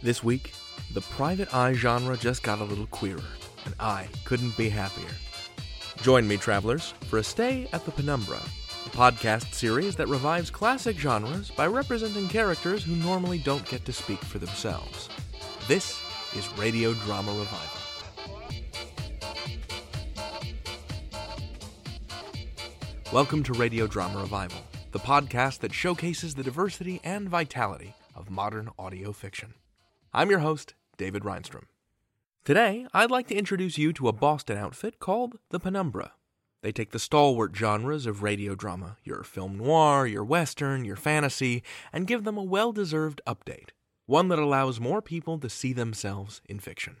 This week, the private eye genre just got a little queerer, and I couldn't be happier. Join me, travelers, for a stay at the Penumbra, a podcast series that revives classic genres by representing characters who normally don't get to speak for themselves. This is Radio Drama Revival. Welcome to Radio Drama Revival, the podcast that showcases the diversity and vitality of modern audio fiction. I'm your host, David Rheinstrom. Today, I'd like to introduce you to a Boston outfit called the Penumbra. They take the stalwart genres of radio drama, your film noir, your western, your fantasy, and give them a well deserved update, one that allows more people to see themselves in fiction.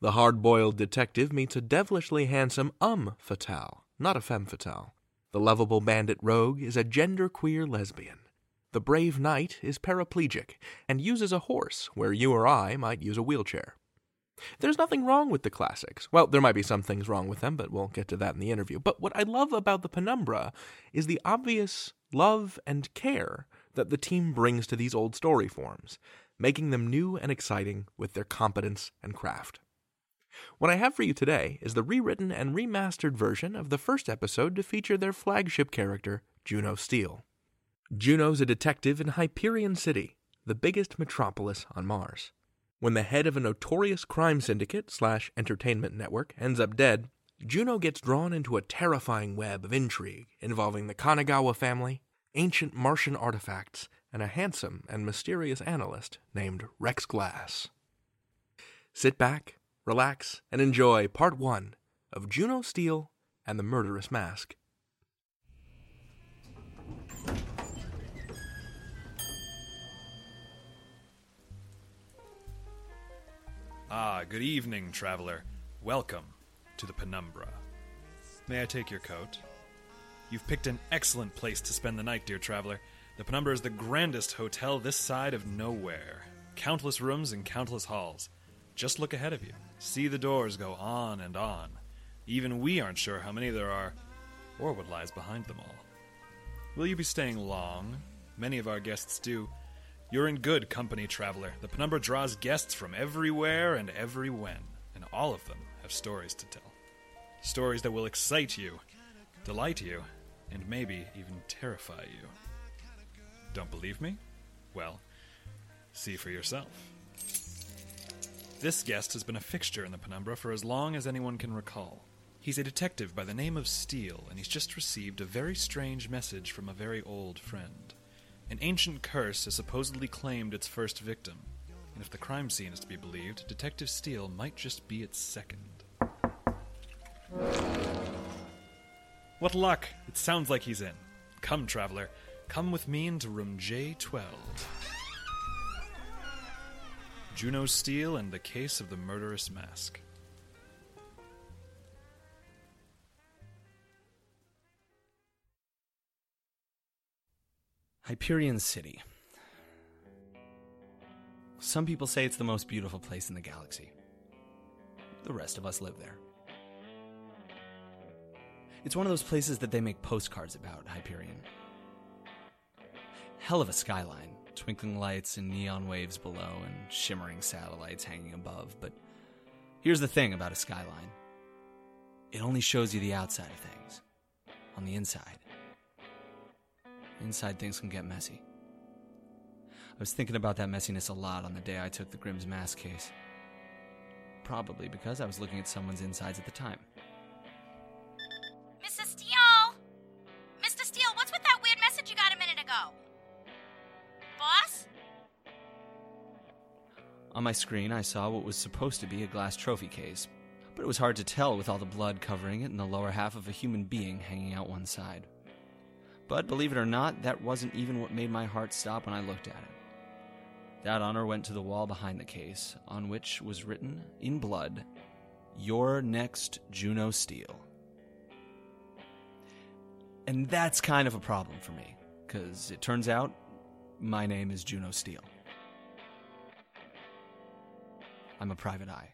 The hard boiled detective meets a devilishly handsome homme fatale, not a femme fatale. The lovable bandit rogue is a genderqueer lesbian. The brave knight is paraplegic and uses a horse where you or I might use a wheelchair. There's nothing wrong with the classics. Well, there might be some things wrong with them, but we'll get to that in the interview. But what I love about the Penumbra is the obvious love and care that the team brings to these old story forms, making them new and exciting with their competence and craft. What I have for you today is the rewritten and remastered version of the first episode to feature their flagship character, Juno Steel. Juno's a detective in Hyperion City, the biggest metropolis on Mars. When the head of a notorious crime syndicate slash entertainment network ends up dead, Juno gets drawn into a terrifying web of intrigue involving the Kanagawa family, ancient Martian artifacts, and a handsome and mysterious analyst named Rex Glass. Sit back, relax, and enjoy part one of Juno Steel and the Murderous Mask. Ah, good evening, traveler. Welcome to the Penumbra. May I take your coat? You've picked an excellent place to spend the night, dear traveler. The Penumbra is the grandest hotel this side of nowhere. Countless rooms and countless halls. Just look ahead of you. See the doors go on and on. Even we aren't sure how many there are, or what lies behind them all. Will you be staying long? Many of our guests do. You're in good company, traveler. The Penumbra draws guests from everywhere and every when, and all of them have stories to tell. Stories that will excite you, delight you, and maybe even terrify you. Don't believe me? Well, see for yourself. This guest has been a fixture in the Penumbra for as long as anyone can recall. He's a detective by the name of Steel, and he's just received a very strange message from a very old friend. An ancient curse has supposedly claimed its first victim, and if the crime scene is to be believed, Detective Steel might just be its second. What luck! It sounds like he's in. Come, traveler, come with me into room J12. Juno Steel and the Case of the Murderous Mask. Hyperion City. Some people say it's the most beautiful place in the galaxy. The rest of us live there. It's one of those places that they make postcards about, Hyperion. Hell of a skyline, twinkling lights and neon waves below, and shimmering satellites hanging above. But here's the thing about a skyline it only shows you the outside of things. On the inside, inside things can get messy. I was thinking about that messiness a lot on the day I took the Grimm's mask case. Probably because I was looking at someone's insides at the time. Mrs. Steel! Mr. Steel, what's with that weird message you got a minute ago? Boss? On my screen, I saw what was supposed to be a glass trophy case, but it was hard to tell with all the blood covering it and the lower half of a human being hanging out one side. But believe it or not, that wasn't even what made my heart stop when I looked at it. That honor went to the wall behind the case, on which was written, in blood, Your next Juno Steel. And that's kind of a problem for me, because it turns out my name is Juno Steel. I'm a private eye.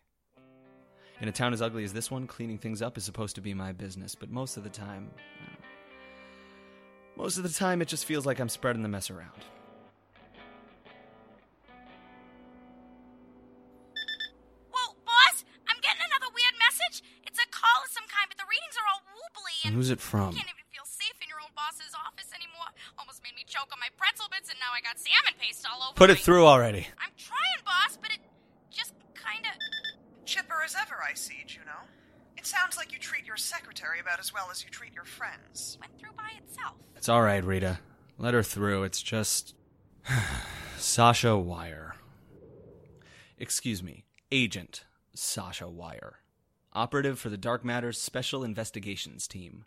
In a town as ugly as this one, cleaning things up is supposed to be my business, but most of the time, most of the time, it just feels like I'm spreading the mess around. Whoa, boss! I'm getting another weird message! It's a call of some kind, but the readings are all wobbly and. Who's it from? I can't even feel safe in your old boss's office anymore. Almost made me choke on my pretzel bits, and now I got salmon paste all over Put it me. through already. About as well as you treat your friends. went through by itself. It's all right, Rita. Let her through. It's just. Sasha Wire. Excuse me, Agent Sasha Wire. Operative for the Dark Matters Special Investigations Team.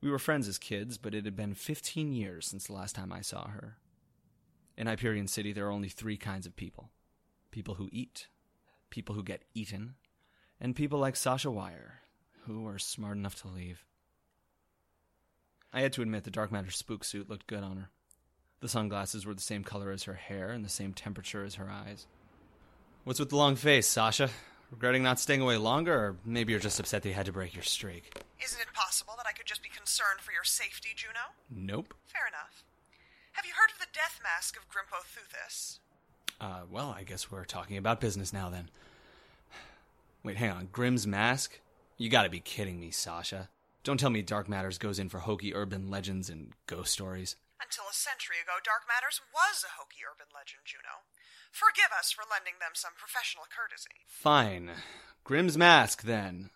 We were friends as kids, but it had been 15 years since the last time I saw her. In Hyperion City, there are only three kinds of people people who eat, people who get eaten, and people like Sasha Wire, who are smart enough to leave. I had to admit the dark matter spook suit looked good on her. The sunglasses were the same color as her hair and the same temperature as her eyes. What's with the long face, Sasha? Regretting not staying away longer, or maybe you're just upset that you had to break your streak? Isn't it possible that I could just be concerned for your safety, Juno? Nope. Fair enough. Have you heard of the death mask of Grimpo Thuthis? Uh, well, I guess we're talking about business now then. Wait, hang on. Grimm's mask? You gotta be kidding me, Sasha. Don't tell me Dark Matters goes in for hokey urban legends and ghost stories. Until a century ago, Dark Matters was a hokey urban legend, Juno. Forgive us for lending them some professional courtesy. Fine. Grimm's mask, then.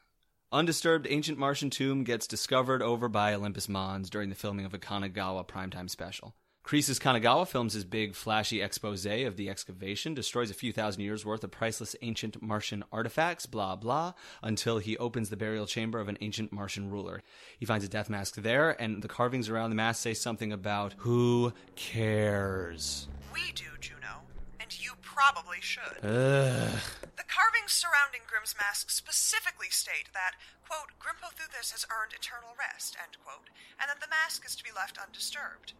Undisturbed ancient Martian tomb gets discovered over by Olympus Mons during the filming of a Kanagawa primetime special. Croesus Kanagawa films his big, flashy expose of the excavation, destroys a few thousand years worth of priceless ancient Martian artifacts, blah blah, until he opens the burial chamber of an ancient Martian ruler. He finds a death mask there, and the carvings around the mask say something about who cares. We do, Juno, and you probably should. Ugh. The carvings surrounding Grimm's mask specifically state that, quote, Grimpo Thuthis has earned eternal rest, end quote, and that the mask is to be left undisturbed.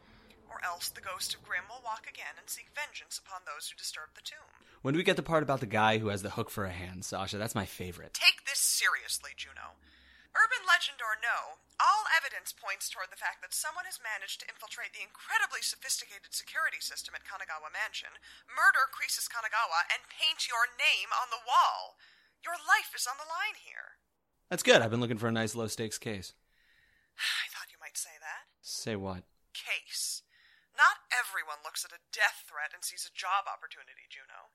Or else the ghost of Grim will walk again and seek vengeance upon those who disturb the tomb. When do we get the part about the guy who has the hook for a hand, Sasha? That's my favorite. Take this seriously, Juno. Urban legend or no, all evidence points toward the fact that someone has managed to infiltrate the incredibly sophisticated security system at Kanagawa Mansion, murder Croesus Kanagawa, and paint your name on the wall. Your life is on the line here. That's good. I've been looking for a nice low stakes case. I thought you might say that. Say what? Case. Not everyone looks at a death threat and sees a job opportunity, Juno.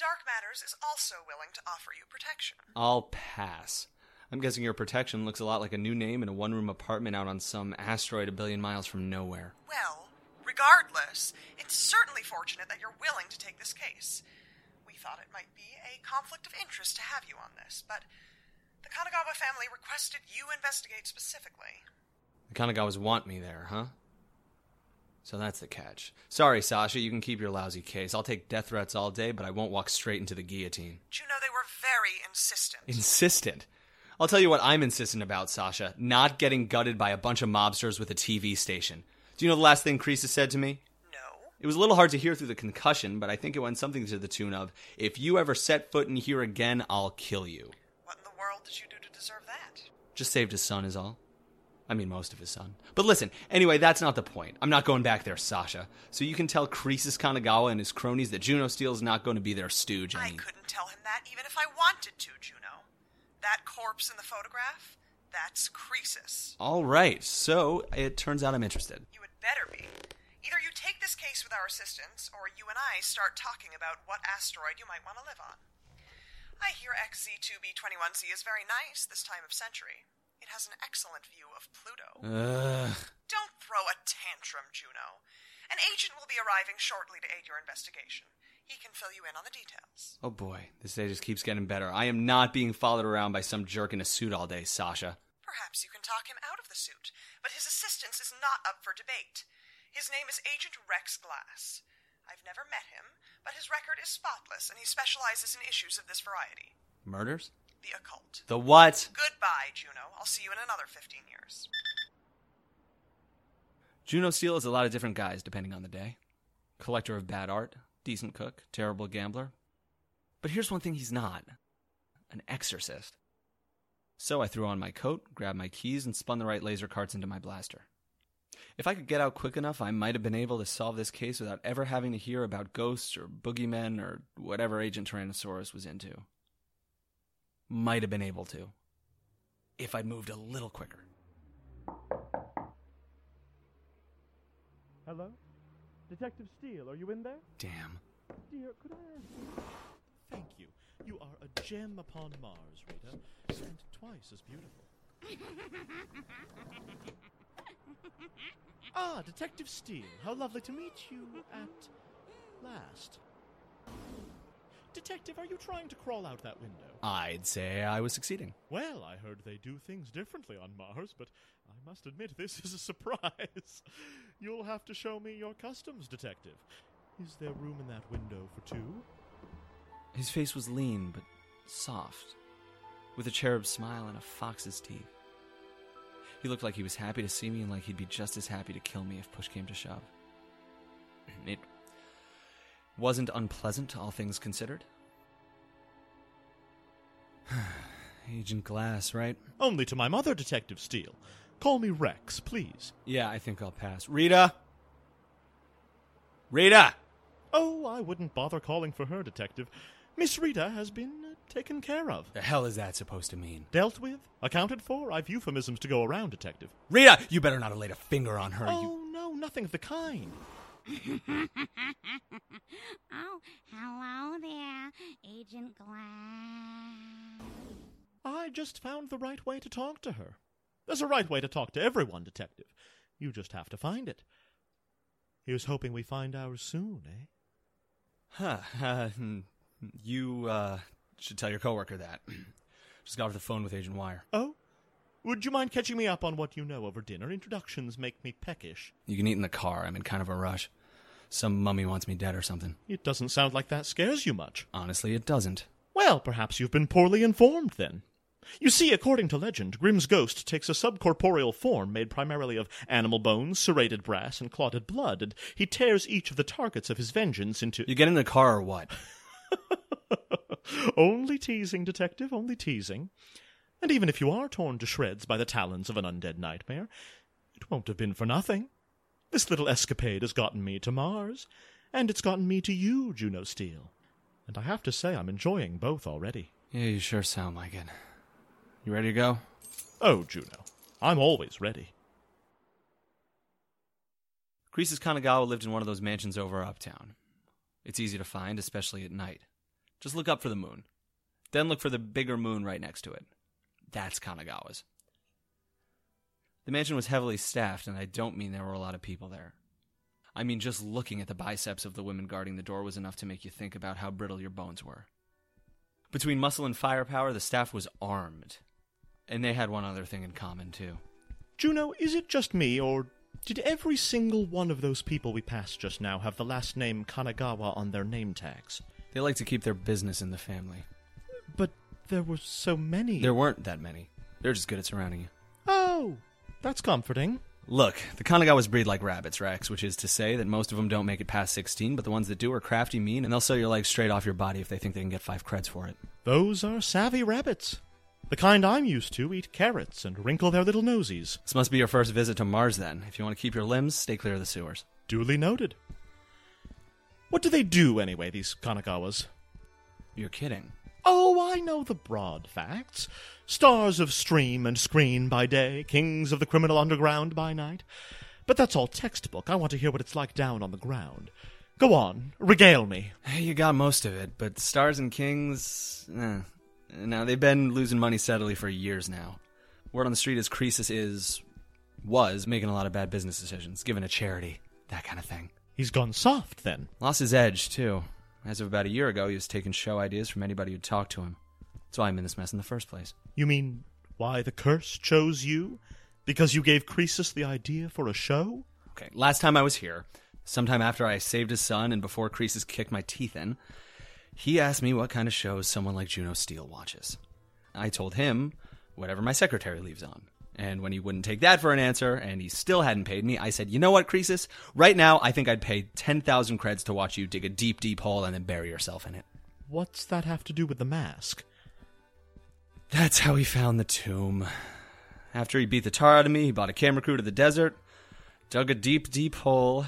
Dark Matters is also willing to offer you protection. I'll pass. I'm guessing your protection looks a lot like a new name in a one room apartment out on some asteroid a billion miles from nowhere. Well, regardless, it's certainly fortunate that you're willing to take this case. We thought it might be a conflict of interest to have you on this, but the Kanagawa family requested you investigate specifically. The Kanagawas want me there, huh? So that's the catch. Sorry, Sasha, you can keep your lousy case. I'll take death threats all day, but I won't walk straight into the guillotine. But you know they were very insistent. Insistent. I'll tell you what I'm insistent about, Sasha. Not getting gutted by a bunch of mobsters with a TV station. Do you know the last thing Croesus said to me? no. It was a little hard to hear through the concussion, but I think it went something to the tune of, If you ever set foot in here again, I'll kill you. What in the world did you do to deserve that? Just saved his son, is all. I mean, most of his son. But listen, anyway, that's not the point. I'm not going back there, Sasha. So you can tell Croesus Kanagawa and his cronies that Juno Steel's not going to be their stooge. I I mean, couldn't tell him that even if I wanted to, Juno. That corpse in the photograph? That's Croesus. all right. So it turns out I'm interested. You had better be. Either you take this case with our assistance, or you and I start talking about what asteroid you might want to live on. I hear XZ2B21C is very nice this time of century. It has an excellent view of Pluto. Ugh. Don't throw a tantrum, Juno. An agent will be arriving shortly to aid your investigation. He can fill you in on the details. Oh boy, this day just keeps getting better. I am not being followed around by some jerk in a suit all day, Sasha. Perhaps you can talk him out of the suit, but his assistance is not up for debate. His name is Agent Rex Glass. I've never met him, but his record is spotless, and he specializes in issues of this variety Murders? The occult. The what? Goodbye, Juno. I'll see you in another 15 years. Juno Steel is a lot of different guys depending on the day. Collector of bad art, decent cook, terrible gambler. But here's one thing he's not an exorcist. So I threw on my coat, grabbed my keys, and spun the right laser carts into my blaster. If I could get out quick enough, I might have been able to solve this case without ever having to hear about ghosts or boogeymen or whatever Agent Tyrannosaurus was into might have been able to if I'd moved a little quicker. Hello? Detective Steel, are you in there? Damn. Dear, could I ask you? Thank you. You are a gem upon Mars, Rita, and twice as beautiful. ah, Detective Steel, how lovely to meet you at last. Detective, are you trying to crawl out that window? I'd say I was succeeding. Well, I heard they do things differently on Mars, but I must admit this is a surprise. You'll have to show me your customs, Detective. Is there room in that window for two? His face was lean but soft, with a cherub smile and a fox's teeth. He looked like he was happy to see me and like he'd be just as happy to kill me if push came to shove. It wasn't unpleasant, all things considered. Agent Glass, right? Only to my mother, Detective Steel. Call me Rex, please. Yeah, I think I'll pass. Rita! Rita! Oh, I wouldn't bother calling for her, Detective. Miss Rita has been uh, taken care of. The hell is that supposed to mean? Dealt with? Accounted for? I've euphemisms to go around, Detective. Rita! You better not have laid a finger on her, you. Oh, no, nothing of the kind. oh, hello there, Agent Glass. I just found the right way to talk to her. There's a right way to talk to everyone, Detective. You just have to find it. He was hoping we find ours soon, eh? Huh. Uh, you uh, should tell your coworker that. Just got off the phone with Agent Wire. Oh? Would you mind catching me up on what you know over dinner? Introductions make me peckish. You can eat in the car. I'm in kind of a rush. Some mummy wants me dead or something. It doesn't sound like that scares you much. Honestly, it doesn't. Well, perhaps you've been poorly informed then. You see, according to legend, Grimm's ghost takes a subcorporeal form made primarily of animal bones, serrated brass, and clotted blood, and he tears each of the targets of his vengeance into. You get in the car or what? only teasing, detective, only teasing. And even if you are torn to shreds by the talons of an undead nightmare, it won't have been for nothing. This little escapade has gotten me to Mars, and it's gotten me to you, Juno Steel. And I have to say, I'm enjoying both already. Yeah, you sure sound like it. You ready to go? Oh, Juno, I'm always ready. Croesus Kanagawa lived in one of those mansions over uptown. It's easy to find, especially at night. Just look up for the moon. Then look for the bigger moon right next to it. That's Kanagawa's. The mansion was heavily staffed, and I don't mean there were a lot of people there. I mean, just looking at the biceps of the women guarding the door was enough to make you think about how brittle your bones were. Between muscle and firepower, the staff was armed. And they had one other thing in common, too. Juno, is it just me, or did every single one of those people we passed just now have the last name Kanagawa on their name tags? They like to keep their business in the family. But there were so many. There weren't that many. They're just good at surrounding you. Oh, that's comforting. Look, the Kanagawas breed like rabbits, Rex, which is to say that most of them don't make it past 16, but the ones that do are crafty, mean, and they'll sell your legs straight off your body if they think they can get five creds for it. Those are savvy rabbits. The kind I'm used to eat carrots and wrinkle their little nosies. This must be your first visit to Mars, then. If you want to keep your limbs, stay clear of the sewers. Duly noted. What do they do, anyway, these Kanagawas? You're kidding. Oh, I know the broad facts. Stars of stream and screen by day, kings of the criminal underground by night. But that's all textbook. I want to hear what it's like down on the ground. Go on, regale me. You got most of it, but Stars and Kings. Eh. Now, they've been losing money steadily for years now. Word on the street is Croesus is. was making a lot of bad business decisions, giving a charity, that kind of thing. He's gone soft, then. Lost his edge, too. As of about a year ago, he was taking show ideas from anybody who'd talk to him. That's why I'm in this mess in the first place. You mean why the curse chose you? Because you gave Croesus the idea for a show? Okay, last time I was here, sometime after I saved his son and before Croesus kicked my teeth in, he asked me what kind of shows someone like Juno Steel watches. I told him whatever my secretary leaves on. And when he wouldn't take that for an answer, and he still hadn't paid me, I said, You know what, Croesus? Right now, I think I'd pay 10,000 creds to watch you dig a deep, deep hole and then bury yourself in it. What's that have to do with the mask? That's how he found the tomb. After he beat the tar out of me, he bought a camera crew to the desert, dug a deep, deep hole,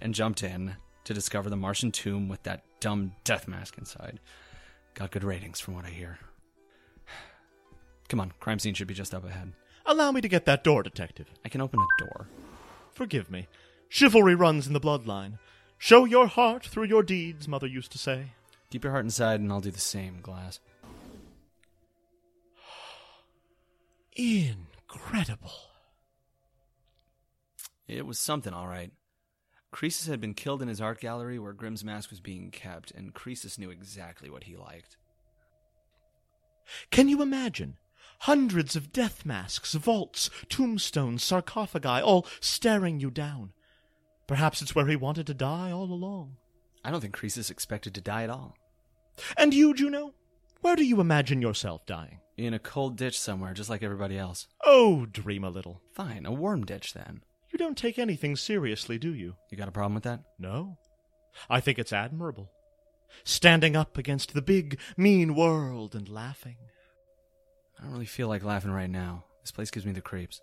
and jumped in to discover the Martian tomb with that dumb death mask inside. Got good ratings from what I hear. Come on, crime scene should be just up ahead. Allow me to get that door, detective. I can open a door. Forgive me. Chivalry runs in the bloodline. Show your heart through your deeds, Mother used to say. Keep your heart inside, and I'll do the same, Glass. Incredible. It was something, all right. Croesus had been killed in his art gallery where Grimm's mask was being kept, and Croesus knew exactly what he liked. Can you imagine? Hundreds of death masks, vaults, tombstones, sarcophagi, all staring you down. Perhaps it's where he wanted to die all along. I don't think Croesus expected to die at all. And you, Juno? Where do you imagine yourself dying? In a cold ditch somewhere, just like everybody else. Oh, dream a little. Fine, a warm ditch then. You don't take anything seriously, do you? You got a problem with that? No. I think it's admirable. Standing up against the big, mean world and laughing. I don't really feel like laughing right now. This place gives me the creeps.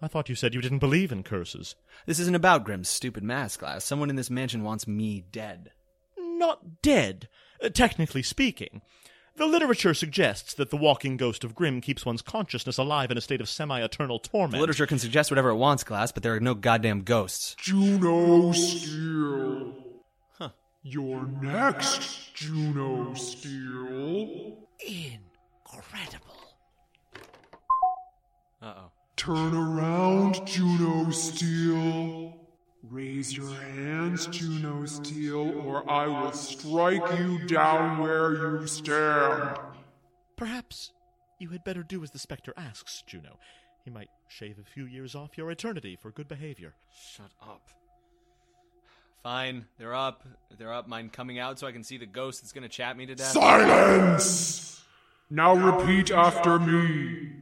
I thought you said you didn't believe in curses. This isn't about Grimm's stupid mask glass. Someone in this mansion wants me dead. Not dead, uh, technically speaking. The literature suggests that the walking ghost of Grimm keeps one's consciousness alive in a state of semi eternal torment. The literature can suggest whatever it wants, Glass, but there are no goddamn ghosts. Juno Steel. Huh. You're next, Juno Steel. Turn around, Juno Steel. Raise your hands, Juno Steel, or I will strike you down where you stand. Perhaps you had better do as the spectre asks, Juno. He might shave a few years off your eternity for good behavior. Shut up. Fine, they're up. They're up. Mine coming out so I can see the ghost that's gonna chat me to death. Silence! Now repeat after me.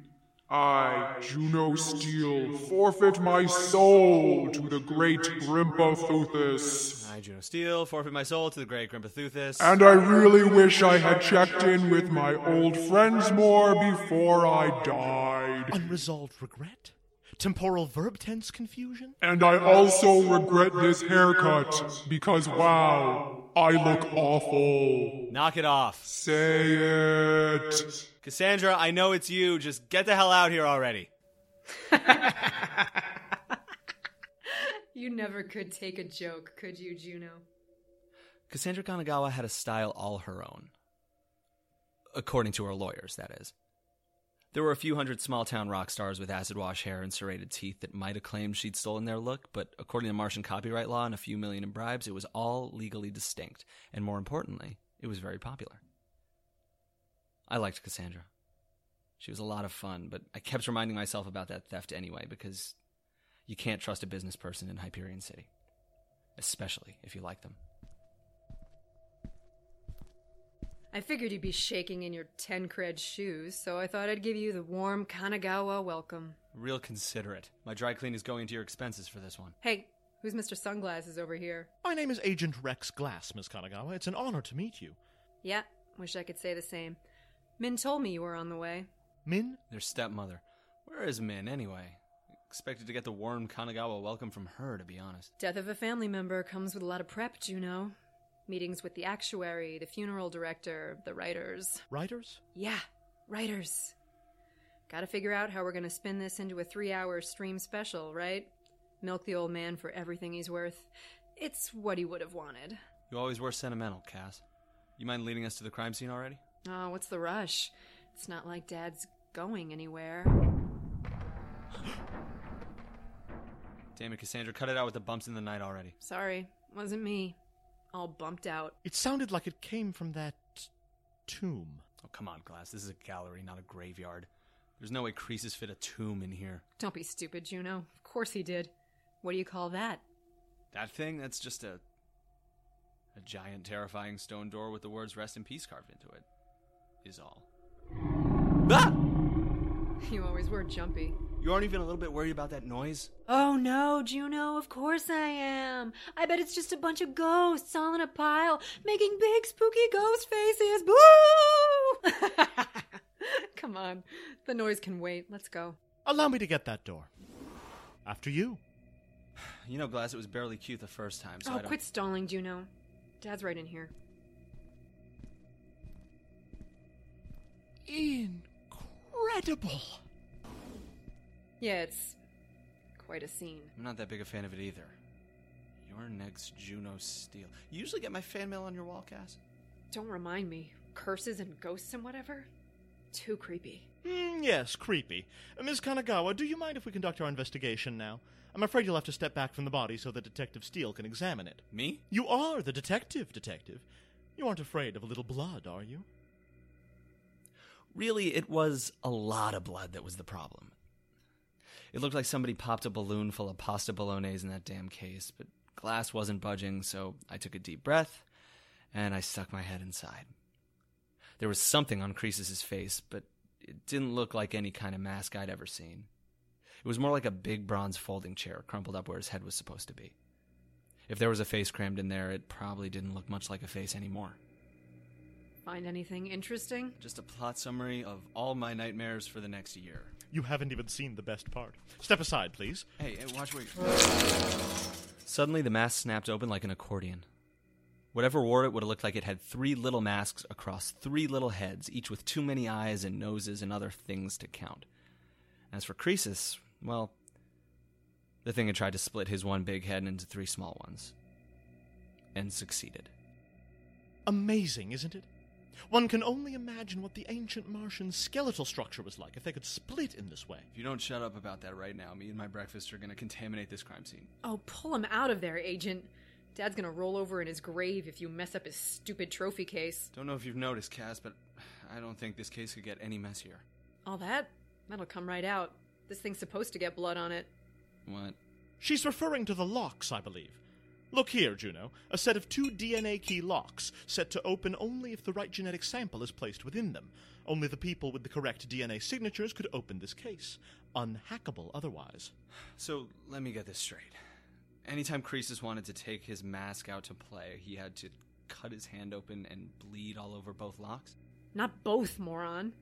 I, Juno Steel, forfeit my soul to the great Grimpothuthus. I, Juno Steel, forfeit my soul to the great Grimpothuthus. And I really wish I had checked in with my old friends more before I died. Unresolved regret? Temporal verb tense confusion? And I also regret this haircut because, wow, I look awful. Knock it off. Say it. Cassandra, I know it's you. Just get the hell out here already. You never could take a joke, could you, Juno? Cassandra Kanagawa had a style all her own. According to her lawyers, that is. There were a few hundred small town rock stars with acid wash hair and serrated teeth that might have claimed she'd stolen their look, but according to Martian copyright law and a few million in bribes, it was all legally distinct, and more importantly, it was very popular. I liked Cassandra. She was a lot of fun, but I kept reminding myself about that theft anyway because you can't trust a business person in Hyperion City, especially if you like them. I figured you'd be shaking in your 10 cred shoes, so I thought I'd give you the warm Kanagawa welcome. Real considerate. My dry clean is going to your expenses for this one. Hey, who's Mr. Sunglasses over here? My name is Agent Rex Glass, Miss Kanagawa. It's an honor to meet you. Yeah, wish I could say the same. Min told me you were on the way. Min? Their stepmother. Where is Min, anyway? Expected to get the warm Kanagawa welcome from her, to be honest. Death of a family member comes with a lot of prep, Juno. Meetings with the actuary, the funeral director, the writers. Writers? Yeah, writers. Gotta figure out how we're gonna spin this into a three hour stream special, right? Milk the old man for everything he's worth. It's what he would have wanted. You always were sentimental, Cass. You mind leading us to the crime scene already? Oh, what's the rush? It's not like Dad's going anywhere. Damn it, Cassandra, cut it out with the bumps in the night already. Sorry, wasn't me. All bumped out. It sounded like it came from that tomb. Oh, come on, Glass. This is a gallery, not a graveyard. There's no way Croesus fit a tomb in here. Don't be stupid, Juno. Of course he did. What do you call that? That thing, that's just a. a giant, terrifying stone door with the words rest in peace carved into it. Is all. Ah! You always were jumpy. You aren't even a little bit worried about that noise? Oh no, Juno, of course I am. I bet it's just a bunch of ghosts all in a pile, making big spooky ghost faces. Boo! Come on, the noise can wait. Let's go. Allow me to get that door. After you. You know, Glass, it was barely cute the first time, so oh, I don't. quit stalling, Juno. Dad's right in here. Incredible. Yeah, it's quite a scene. I'm not that big a fan of it either. Your next Juno Steel. You usually get my fan mail on your wall, Cass? Don't remind me. Curses and ghosts and whatever? Too creepy. Hmm, yes, creepy. Uh, Ms. Kanagawa, do you mind if we conduct our investigation now? I'm afraid you'll have to step back from the body so that Detective Steel can examine it. Me? You are the detective, detective. You aren't afraid of a little blood, are you? Really, it was a lot of blood that was the problem. It looked like somebody popped a balloon full of pasta bolognese in that damn case, but glass wasn't budging, so I took a deep breath and I stuck my head inside. There was something on Croesus's face, but it didn't look like any kind of mask I'd ever seen. It was more like a big bronze folding chair crumpled up where his head was supposed to be. If there was a face crammed in there, it probably didn't look much like a face anymore. Find anything interesting? Just a plot summary of all my nightmares for the next year. You haven't even seen the best part. Step aside, please. Hey, hey, watch where you. Suddenly, the mask snapped open like an accordion. Whatever wore it would have looked like it had three little masks across three little heads, each with too many eyes and noses and other things to count. As for Croesus, well, the thing had tried to split his one big head into three small ones. And succeeded. Amazing, isn't it? One can only imagine what the ancient Martian skeletal structure was like if they could split in this way. If you don't shut up about that right now, me and my breakfast are going to contaminate this crime scene. Oh, pull him out of there, Agent. Dad's gonna roll over in his grave if you mess up his stupid trophy case. Don't know if you've noticed, Cass, but I don't think this case could get any messier. All that? That'll come right out. This thing's supposed to get blood on it. What? She's referring to the locks, I believe. Look here, Juno. A set of two DNA key locks, set to open only if the right genetic sample is placed within them. Only the people with the correct DNA signatures could open this case. Unhackable otherwise. So let me get this straight. Anytime Croesus wanted to take his mask out to play, he had to cut his hand open and bleed all over both locks? Not both, moron.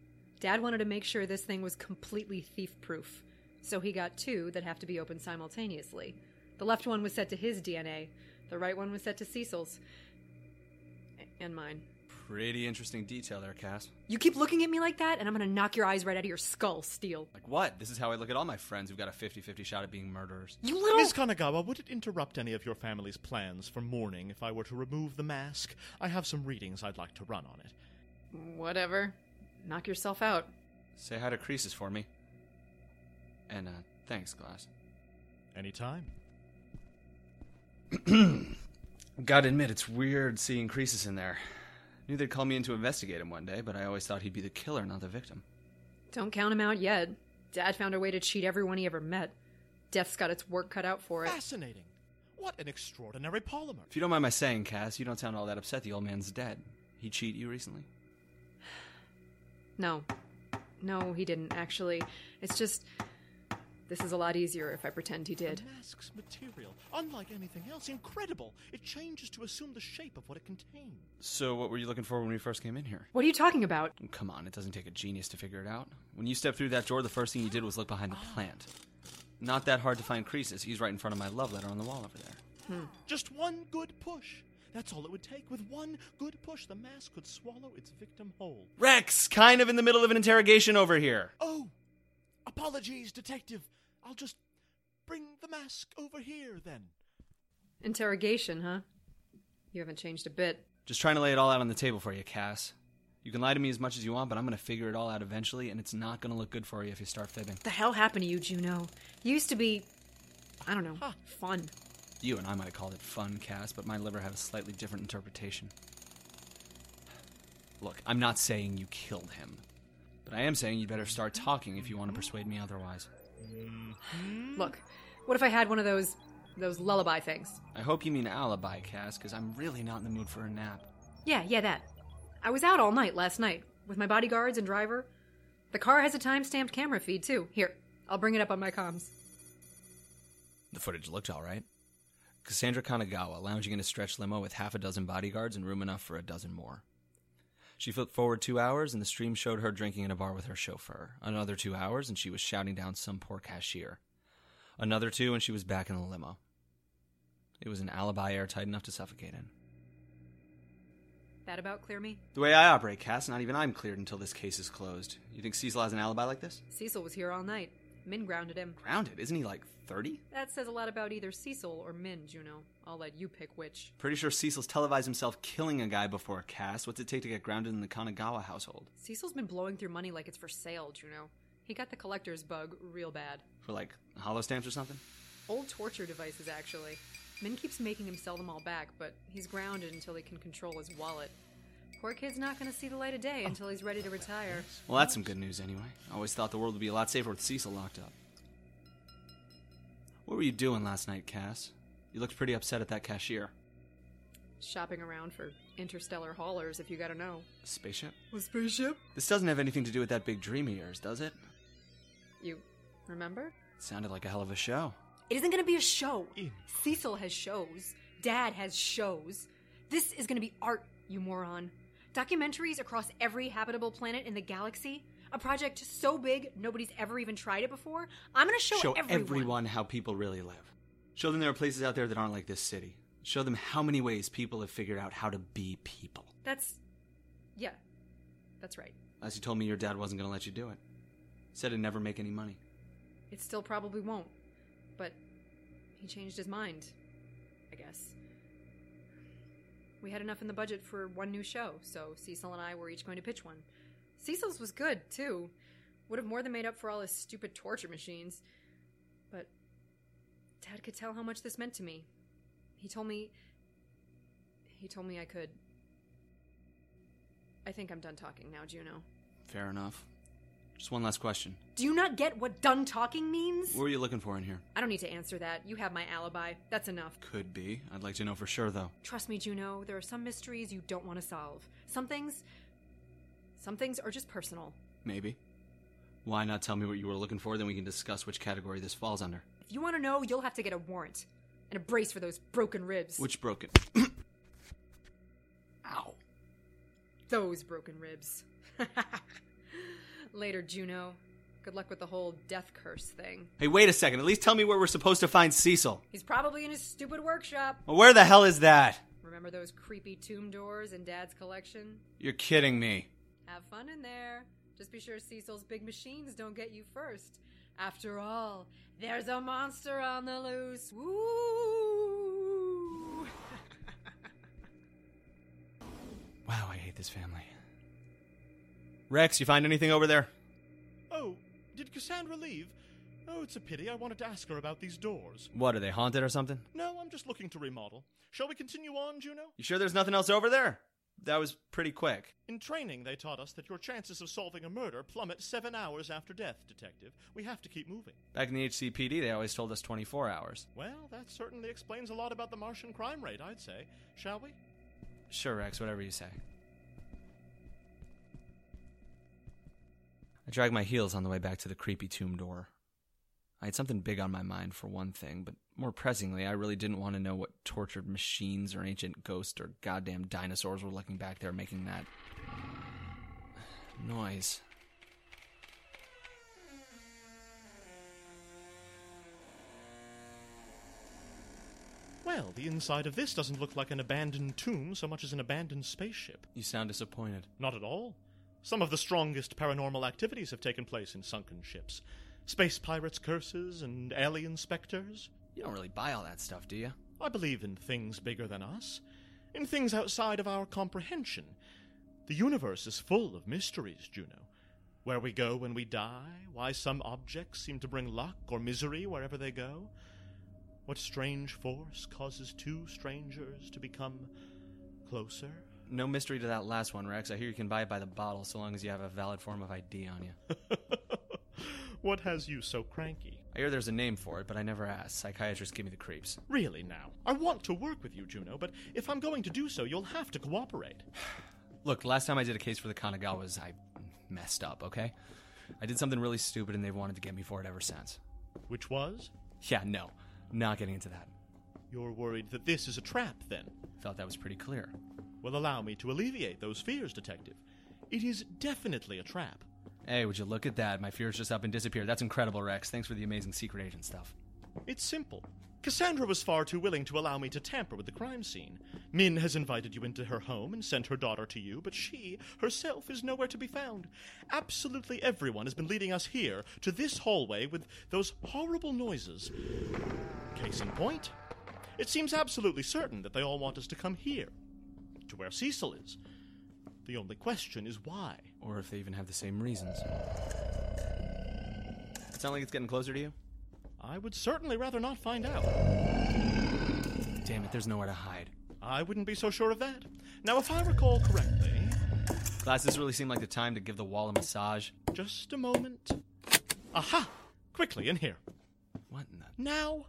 Dad wanted to make sure this thing was completely thief proof. So he got two that have to be opened simultaneously. The left one was set to his DNA, the right one was set to Cecil's. And mine. Pretty interesting detail there, Cass. You keep looking at me like that, and I'm gonna knock your eyes right out of your skull, Steel. Like what? This is how I look at all my friends who've got a 50 50 shot at being murderers. You little. Miss Kanagawa, would it interrupt any of your family's plans for mourning if I were to remove the mask? I have some readings I'd like to run on it. Whatever. Knock yourself out. Say hi to Croesus for me. And, uh, thanks, Glass. Anytime. Gotta admit, it's weird seeing Croesus in there. Knew they'd call me in to investigate him one day, but I always thought he'd be the killer, not the victim. Don't count him out yet. Dad found a way to cheat everyone he ever met. Death's got its work cut out for it. Fascinating. What an extraordinary polymer. If you don't mind my saying, Cass, you don't sound all that upset the old man's dead. He cheat you recently? No. No, he didn't, actually. It's just. This is a lot easier if I pretend he did. The mask's material, unlike anything else, incredible. It changes to assume the shape of what it contains. So, what were you looking for when we first came in here? What are you talking about? Come on, it doesn't take a genius to figure it out. When you stepped through that door, the first thing you did was look behind the plant. Not that hard to find Croesus. He's right in front of my love letter on the wall over there. Hmm. Just one good push. That's all it would take. With one good push, the mask could swallow its victim whole. Rex, kind of in the middle of an interrogation over here. Oh, apologies, detective. I'll just bring the mask over here then. Interrogation, huh? You haven't changed a bit. Just trying to lay it all out on the table for you, Cass. You can lie to me as much as you want, but I'm going to figure it all out eventually, and it's not going to look good for you if you start fibbing. The hell happened to you, Juno? You used to be. I don't know. Fun. You and I might have called it fun, Cass, but my liver had a slightly different interpretation. Look, I'm not saying you killed him, but I am saying you'd better start talking if you want to persuade me otherwise. Hmm. Look, what if I had one of those. those lullaby things? I hope you mean alibi, Cass, because I'm really not in the mood for a nap. Yeah, yeah, that. I was out all night last night with my bodyguards and driver. The car has a time stamped camera feed, too. Here, I'll bring it up on my comms. The footage looked all right. Cassandra Kanagawa lounging in a stretch limo with half a dozen bodyguards and room enough for a dozen more. She flipped forward two hours, and the stream showed her drinking in a bar with her chauffeur. Another two hours, and she was shouting down some poor cashier. Another two, and she was back in the limo. It was an alibi airtight enough to suffocate in. That about clear me? The way I operate, Cass, not even I'm cleared until this case is closed. You think Cecil has an alibi like this? Cecil was here all night. Min grounded him. Grounded? Isn't he like 30? That says a lot about either Cecil or Min, Juno. I'll let you pick which. Pretty sure Cecil's televised himself killing a guy before a cast. What's it take to get grounded in the Kanagawa household? Cecil's been blowing through money like it's for sale, Juno. He got the collector's bug real bad. For like hollow stamps or something? Old torture devices, actually. Min keeps making him sell them all back, but he's grounded until he can control his wallet. Poor kid's not going to see the light of day oh. until he's ready to retire. Well, that's some good news anyway. I always thought the world would be a lot safer with Cecil locked up. What were you doing last night, Cass? You looked pretty upset at that cashier. Shopping around for interstellar haulers, if you gotta know. A spaceship? A spaceship? This doesn't have anything to do with that big dream of yours, does it? You remember? It Sounded like a hell of a show. It isn't gonna be a show. Cecil has shows. Dad has shows. This is gonna be art, you moron. Documentaries across every habitable planet in the galaxy. A project so big nobody's ever even tried it before. I'm gonna show, Show everyone. everyone how people really live. Show them there are places out there that aren't like this city. Show them how many ways people have figured out how to be people. That's. Yeah. That's right. As you told me your dad wasn't going to let you do it. Said it'd never make any money. It still probably won't. But he changed his mind, We had enough in the budget for one new show, so Cecil and I were each going to pitch one. Cecil's was good, too. Would have more than made up for all his stupid torture machines. But Dad could tell how much this meant to me. He told me. He told me I could. I think I'm done talking now, Juno. Fair enough. Just one last question. Do you not get what done talking means? What were you looking for in here? I don't need to answer that. You have my alibi. That's enough. Could be. I'd like to know for sure, though. Trust me, Juno, there are some mysteries you don't want to solve. Some things. Some things are just personal. Maybe. Why not tell me what you were looking for? Then we can discuss which category this falls under. If you want to know, you'll have to get a warrant and a brace for those broken ribs. Which broken? Ow. Those broken ribs. Later, Juno. Good luck with the whole death curse thing. Hey, wait a second. At least tell me where we're supposed to find Cecil. He's probably in his stupid workshop. Well, where the hell is that? Remember those creepy tomb doors in Dad's collection? You're kidding me. Have fun in there. Just be sure Cecil's big machines don't get you first. After all, there's a monster on the loose. Woo! Wow, I hate this family. Rex, you find anything over there? Oh, did Cassandra leave? Oh, it's a pity. I wanted to ask her about these doors. What, are they haunted or something? No, I'm just looking to remodel. Shall we continue on, Juno? You sure there's nothing else over there? That was pretty quick. In training, they taught us that your chances of solving a murder plummet seven hours after death, Detective. We have to keep moving. Back in the HCPD, they always told us 24 hours. Well, that certainly explains a lot about the Martian crime rate, I'd say. Shall we? Sure, Rex, whatever you say. I dragged my heels on the way back to the creepy tomb door. I had something big on my mind, for one thing, but more pressingly, I really didn't want to know what tortured machines or ancient ghosts or goddamn dinosaurs were looking back there making that noise. Well, the inside of this doesn't look like an abandoned tomb so much as an abandoned spaceship. You sound disappointed. Not at all. Some of the strongest paranormal activities have taken place in sunken ships space pirates' curses and alien specters. You don't really buy all that stuff, do you? I believe in things bigger than us, in things outside of our comprehension. The universe is full of mysteries, Juno. Where we go when we die, why some objects seem to bring luck or misery wherever they go. What strange force causes two strangers to become closer? No mystery to that last one, Rex. I hear you can buy it by the bottle so long as you have a valid form of ID on you. what has you so cranky? I hear there's a name for it, but I never asked. Psychiatrists give me the creeps. Really now? I want to work with you, Juno, but if I'm going to do so, you'll have to cooperate. Look, last time I did a case for the Kanagawas, I messed up, okay? I did something really stupid and they've wanted to get me for it ever since. Which was? Yeah, no. Not getting into that. You're worried that this is a trap, then? Thought that was pretty clear. Well, allow me to alleviate those fears, Detective. It is definitely a trap. Hey, would you look at that? My fears just up and disappeared. That's incredible, Rex. Thanks for the amazing secret agent stuff. It's simple. Cassandra was far too willing to allow me to tamper with the crime scene. Min has invited you into her home and sent her daughter to you, but she, herself, is nowhere to be found. Absolutely everyone has been leading us here, to this hallway, with those horrible noises. Case in point, it seems absolutely certain that they all want us to come here, to where Cecil is. The only question is why. Or if they even have the same reasons. It sound like it's getting closer to you? I would certainly rather not find out. Damn it, there's nowhere to hide. I wouldn't be so sure of that. Now, if I recall correctly, Glass, this really seemed like the time to give the wall a massage. just a moment. Aha! Quickly, in here. What in the. Now.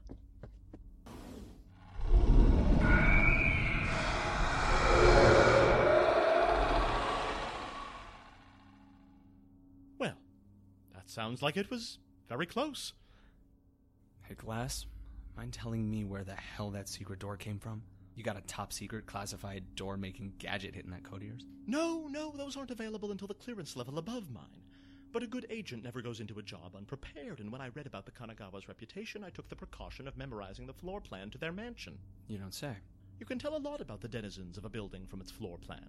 Sounds like it was very close. Hey, Glass, mind telling me where the hell that secret door came from? You got a top secret classified door making gadget hitting that code of yours? No, no, those aren't available until the clearance level above mine. But a good agent never goes into a job unprepared, and when I read about the Kanagawa's reputation, I took the precaution of memorizing the floor plan to their mansion. You don't say. You can tell a lot about the denizens of a building from its floor plan.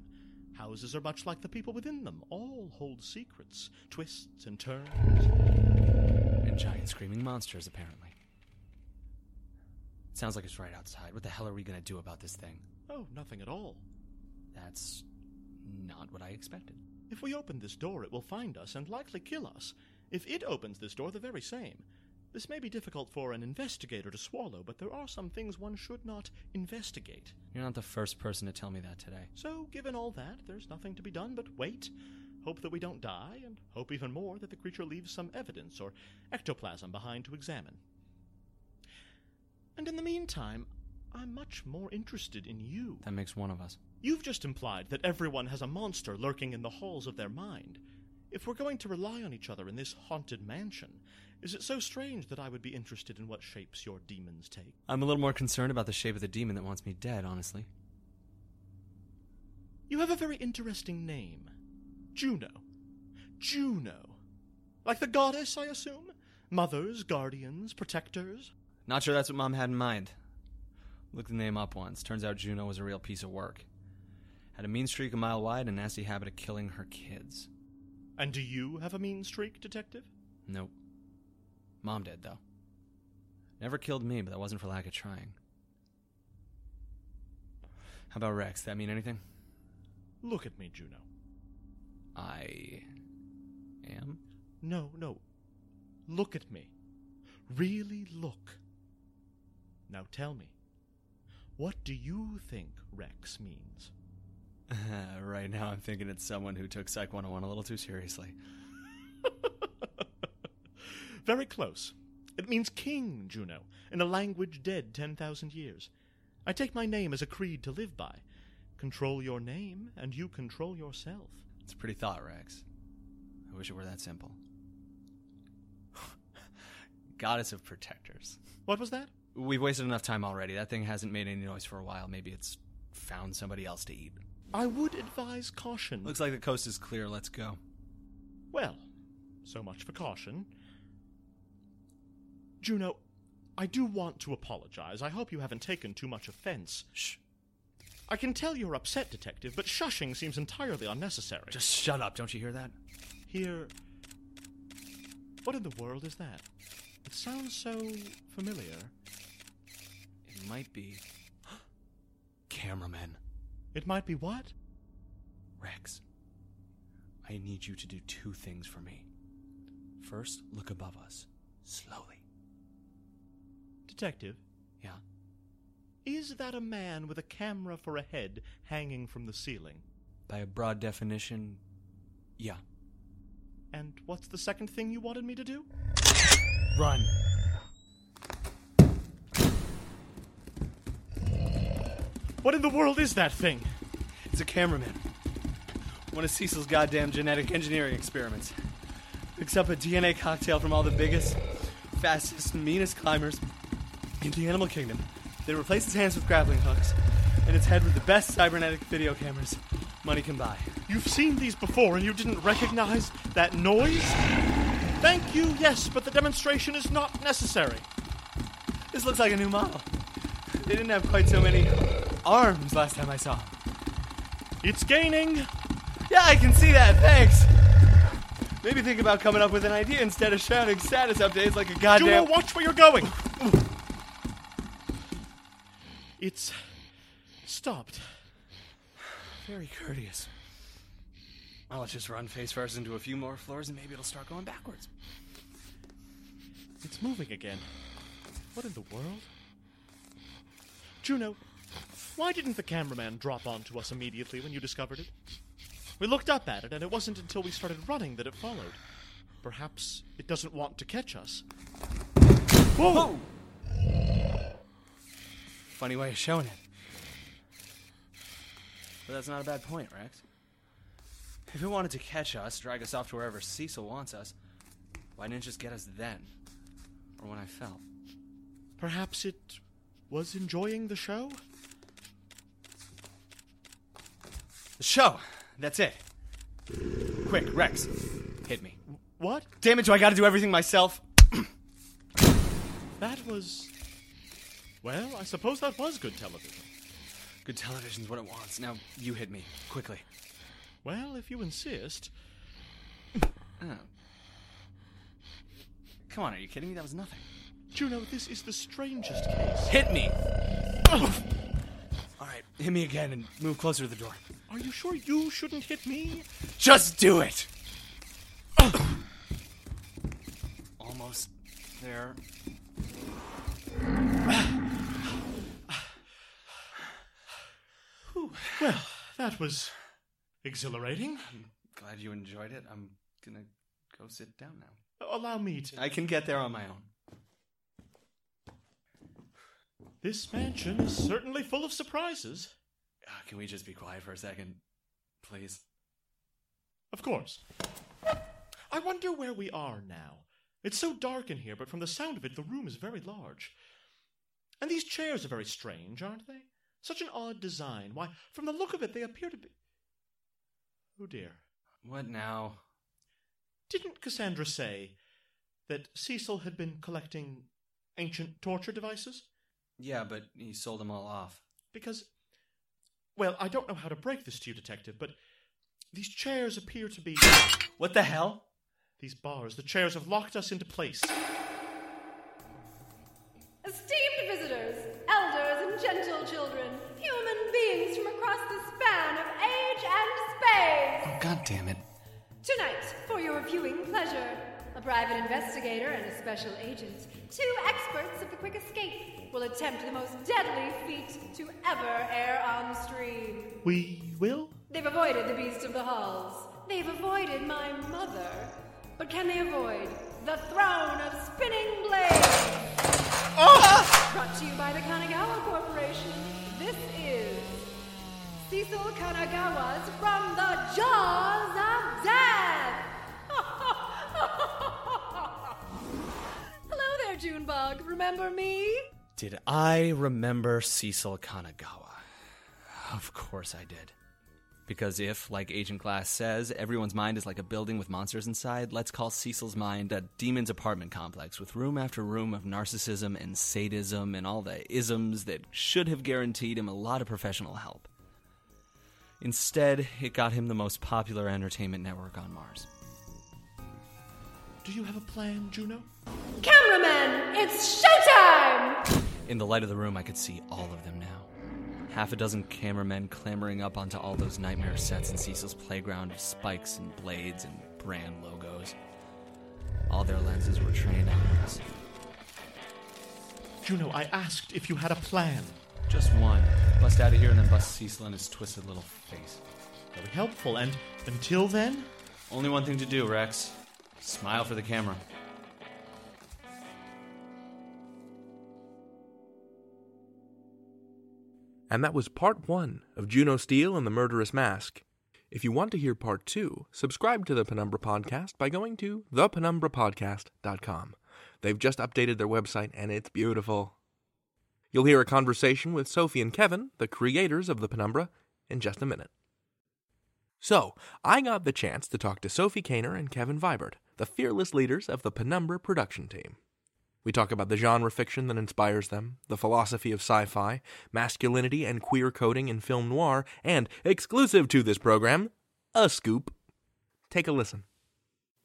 Houses are much like the people within them, all hold secrets, twists and turns. And giant screaming monsters, apparently. Sounds like it's right outside. What the hell are we gonna do about this thing? Oh, nothing at all. That's not what I expected. If we open this door, it will find us and likely kill us. If it opens this door, the very same. This may be difficult for an investigator to swallow, but there are some things one should not investigate. You're not the first person to tell me that today. So, given all that, there's nothing to be done but wait, hope that we don't die, and hope even more that the creature leaves some evidence or ectoplasm behind to examine. And in the meantime, I'm much more interested in you. That makes one of us. You've just implied that everyone has a monster lurking in the halls of their mind. If we're going to rely on each other in this haunted mansion, is it so strange that I would be interested in what shapes your demons take? I'm a little more concerned about the shape of the demon that wants me dead, honestly. You have a very interesting name Juno. Juno. Like the goddess, I assume? Mothers, guardians, protectors? Not sure that's what Mom had in mind. Looked the name up once. Turns out Juno was a real piece of work. Had a mean streak a mile wide and a nasty habit of killing her kids. And do you have a mean streak, detective? Nope. Mom did, though. Never killed me, but that wasn't for lack of trying. How about Rex? That mean anything? Look at me, Juno. I am? No, no. Look at me. Really look. Now tell me, what do you think Rex means? right now, I'm thinking it's someone who took Psych 101 a little too seriously. Very close. It means king, Juno, in a language dead 10,000 years. I take my name as a creed to live by. Control your name, and you control yourself. It's a pretty thought, Rex. I wish it were that simple. Goddess of protectors. What was that? We've wasted enough time already. That thing hasn't made any noise for a while. Maybe it's found somebody else to eat. I would advise caution. Looks like the coast is clear. Let's go. Well, so much for caution. Juno, I do want to apologize. I hope you haven't taken too much offense. Shh. I can tell you're upset, Detective, but shushing seems entirely unnecessary. Just shut up. Don't you hear that? Here. What in the world is that? It sounds so familiar. It might be. Cameraman. It might be what? Rex. I need you to do two things for me. First, look above us. Slowly. Detective, Yeah? is that a man with a camera for a head hanging from the ceiling? By a broad definition, yeah. And what's the second thing you wanted me to do? Run. What in the world is that thing? It's a cameraman. One of Cecil's goddamn genetic engineering experiments. Picks up a DNA cocktail from all the biggest, fastest, meanest climbers in the animal kingdom. Then its hands with grappling hooks and its head with the best cybernetic video cameras money can buy. You've seen these before and you didn't recognize that noise? Thank you, yes, but the demonstration is not necessary. This looks like a new model. They didn't have quite so many arms last time I saw. It's gaining. Yeah, I can see that. Thanks. Maybe think about coming up with an idea instead of shouting status updates like a goddamn. Juno, watch where you're going. It's stopped. Very courteous. Well, let's just run face first into a few more floors and maybe it'll start going backwards. It's moving again. What in the world? Juno, why didn't the cameraman drop onto us immediately when you discovered it? We looked up at it, and it wasn't until we started running that it followed. Perhaps it doesn't want to catch us. Whoa! Funny way of showing it. But that's not a bad point, Rex. If it wanted to catch us, drag us off to wherever Cecil wants us, why didn't it just get us then? Or when I fell? Perhaps it was enjoying the show? The show! That's it. Quick, Rex. Hit me. What? Damn it, do I gotta do everything myself? That was. Well, I suppose that was good television. Good television's what it wants. Now, you hit me. Quickly. Well, if you insist. Oh. Come on, are you kidding me? That was nothing. Juno, this is the strangest case. Hit me! Alright, hit me again and move closer to the door. Are you sure you shouldn't hit me? Just do it! Almost there. Well, that was exhilarating. I'm glad you enjoyed it. I'm gonna go sit down now. Allow me to. I can get there on my own. This mansion is certainly full of surprises. Uh, can we just be quiet for a second? Please? Of course. I wonder where we are now. It's so dark in here, but from the sound of it, the room is very large. And these chairs are very strange, aren't they? Such an odd design. Why, from the look of it, they appear to be. Oh dear. What now? Didn't Cassandra say that Cecil had been collecting ancient torture devices? Yeah, but he sold them all off. Because, well, I don't know how to break this to you, Detective, but these chairs appear to be. What the hell? These bars, the chairs have locked us into place. Esteemed visitors, elders, and gentle God damn it. Tonight, for your viewing pleasure, a private investigator and a special agent, two experts of the quick escape, will attempt the most deadly feat to ever air on the stream. We will? They've avoided the beast of the halls. They've avoided my mother. But can they avoid the throne of spinning blades? Oh! Brought to you by the Kanagawa Corporation. This is Cecil Kanagawa's From the Jaws of Death. Hello there, Junebug. Remember me? Did I remember Cecil Kanagawa? Of course I did. Because if, like Agent Glass says, everyone's mind is like a building with monsters inside, let's call Cecil's mind a demon's apartment complex with room after room of narcissism and sadism and all the isms that should have guaranteed him a lot of professional help. Instead, it got him the most popular entertainment network on Mars. Do you have a plan, Juno? Cameraman, it's showtime! In the light of the room, I could see all of them now. Half a dozen cameramen clambering up onto all those nightmare sets in Cecil's playground of spikes and blades and brand logos. All their lenses were trained on us. Juno, I asked if you had a plan. Just one. Bust out of here and then bust Cecil in his twisted little face. Very helpful, and until then? Only one thing to do, Rex. Smile for the camera. And that was part one of Juno Steel and the Murderous Mask. If you want to hear part two, subscribe to the Penumbra Podcast by going to thepenumbrapodcast.com. They've just updated their website and it's beautiful. You'll hear a conversation with Sophie and Kevin, the creators of the Penumbra, in just a minute. So, I got the chance to talk to Sophie Kaner and Kevin Vibert, the fearless leaders of the Penumbra production team. We talk about the genre fiction that inspires them, the philosophy of sci fi, masculinity and queer coding in film noir, and, exclusive to this program, a scoop. Take a listen.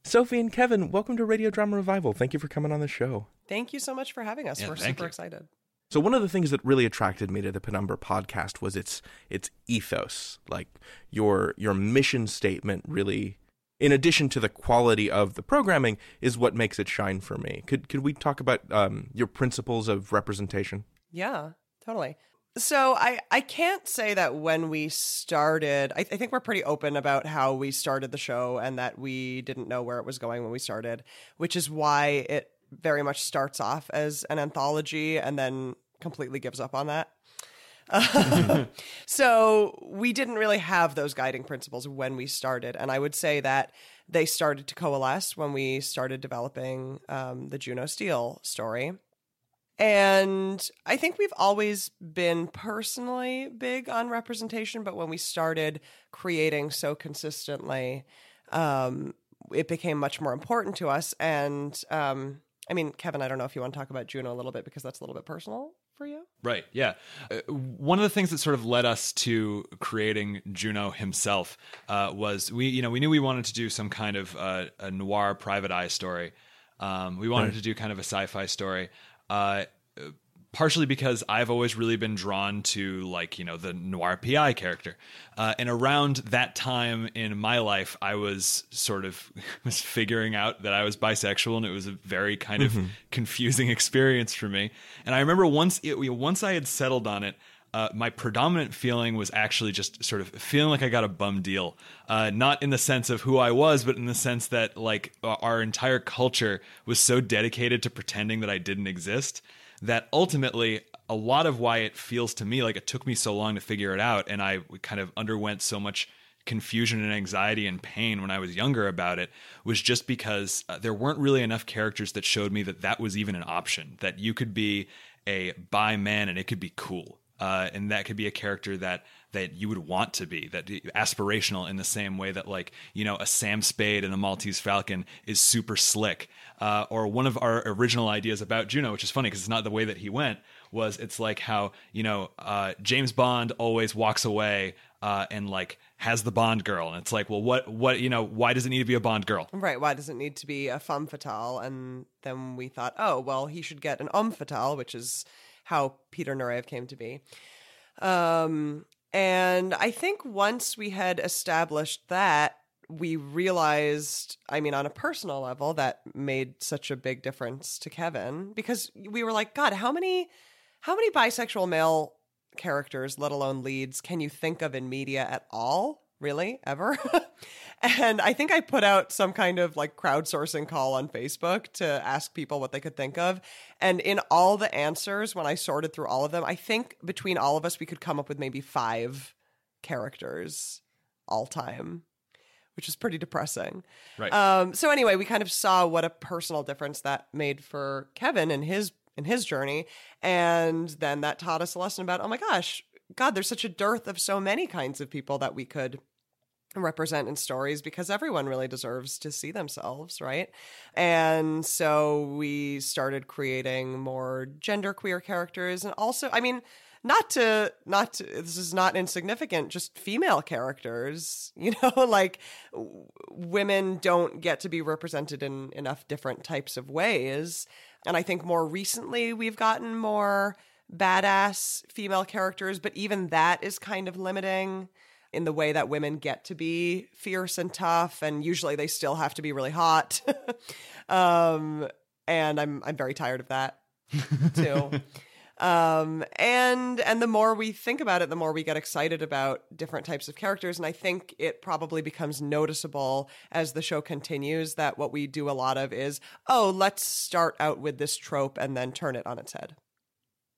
Sophie and Kevin, welcome to Radio Drama Revival. Thank you for coming on the show. Thank you so much for having us. Yeah, We're super you. excited. So one of the things that really attracted me to the Penumbra podcast was its its ethos. Like your your mission statement really in addition to the quality of the programming is what makes it shine for me. Could could we talk about um, your principles of representation? Yeah, totally. So I, I can't say that when we started, I, I think we're pretty open about how we started the show and that we didn't know where it was going when we started, which is why it very much starts off as an anthology and then completely gives up on that. so we didn't really have those guiding principles when we started, and I would say that they started to coalesce when we started developing um, the Juno Steel story. And I think we've always been personally big on representation, but when we started creating so consistently, um, it became much more important to us. And um, I mean, Kevin, I don't know if you want to talk about Juno a little bit because that's a little bit personal for you. Right. Yeah. Uh, one of the things that sort of led us to creating Juno himself uh, was we, you know, we knew we wanted to do some kind of uh, a noir private eye story. Um, we wanted to do kind of a sci-fi story. Partially because I've always really been drawn to like you know the noir PI character, uh, and around that time in my life, I was sort of was figuring out that I was bisexual, and it was a very kind of confusing experience for me. And I remember once it, once I had settled on it. Uh, my predominant feeling was actually just sort of feeling like I got a bum deal. Uh, not in the sense of who I was, but in the sense that like our entire culture was so dedicated to pretending that I didn't exist that ultimately a lot of why it feels to me like it took me so long to figure it out and I kind of underwent so much confusion and anxiety and pain when I was younger about it was just because uh, there weren't really enough characters that showed me that that was even an option that you could be a bi man and it could be cool uh, and that could be a character that that you would want to be that aspirational in the same way that like you know a Sam Spade and a Maltese Falcon is super slick uh, or one of our original ideas about Juno which is funny because it's not the way that he went was it's like how you know uh, James Bond always walks away uh, and like has the Bond girl and it's like well what what you know why does it need to be a Bond girl Right. Why does it need to be a femme fatale? And then we thought, oh, well, he should get an homme fatale, which is how Peter Nureyev came to be. Um, and I think once we had established that, we realized, I mean, on a personal level, that made such a big difference to Kevin because we were like, God, how many, how many bisexual male characters, let alone leads, can you think of in media at all? Really, ever? and I think I put out some kind of like crowdsourcing call on Facebook to ask people what they could think of. And in all the answers, when I sorted through all of them, I think between all of us, we could come up with maybe five characters all time, which is pretty depressing. right Um, so anyway, we kind of saw what a personal difference that made for Kevin and his in his journey, and then that taught us a lesson about oh my gosh, God, there's such a dearth of so many kinds of people that we could represent in stories because everyone really deserves to see themselves, right? And so we started creating more genderqueer characters and also, I mean, not to not to, this is not insignificant just female characters you know like w- women don't get to be represented in enough different types of ways. And i think more recently we've gotten more badass female characters but even that is kind of limiting in the way that women get to be fierce and tough and usually they still have to be really hot. Um and i'm i'm very tired of that too um and and the more we think about it the more we get excited about different types of characters and i think it probably becomes noticeable as the show continues that what we do a lot of is oh let's start out with this trope and then turn it on its head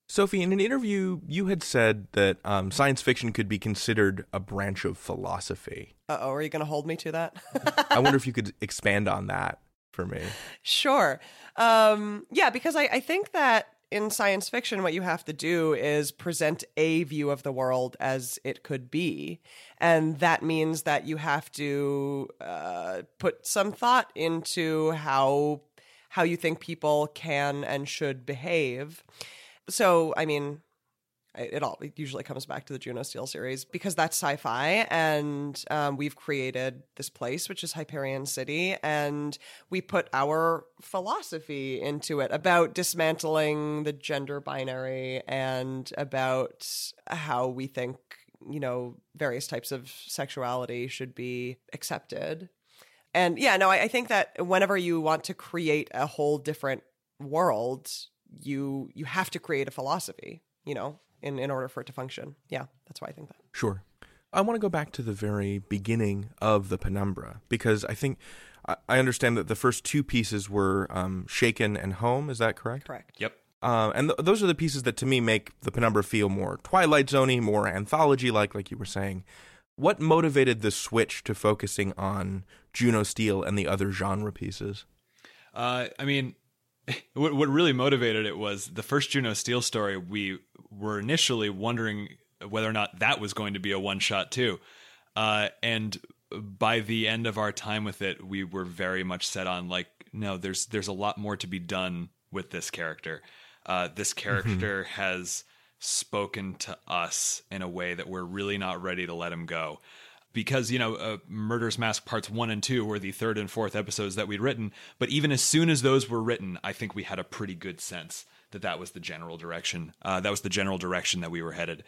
Sophie, in an interview, you had said that um, science fiction could be considered a branch of philosophy. uh-oh are you going to hold me to that I wonder if you could expand on that for me. Sure. Um, yeah, because I, I think that in science fiction, what you have to do is present a view of the world as it could be. And that means that you have to uh, put some thought into how how you think people can and should behave. So, I mean, it all it usually comes back to the Juno Steel series because that's sci-fi, and um, we've created this place which is Hyperion City, and we put our philosophy into it about dismantling the gender binary and about how we think you know various types of sexuality should be accepted. And yeah, no, I, I think that whenever you want to create a whole different world, you you have to create a philosophy, you know, in, in order for it to function. Yeah, that's why I think that. Sure. I want to go back to the very beginning of the Penumbra because I think I, I understand that the first two pieces were um, Shaken and Home. Is that correct? Correct. Yep. Uh, and th- those are the pieces that to me make the Penumbra feel more Twilight Zoney, more anthology like, like you were saying. What motivated the switch to focusing on Juno Steel and the other genre pieces? Uh, I mean, what what really motivated it was the first Juno Steel story. We were initially wondering whether or not that was going to be a one shot too, uh, and by the end of our time with it, we were very much set on like, no, there's there's a lot more to be done with this character. Uh, this character has spoken to us in a way that we're really not ready to let him go because you know uh, mask parts one and two were the third and fourth episodes that we'd written but even as soon as those were written i think we had a pretty good sense that that was the general direction uh, that was the general direction that we were headed.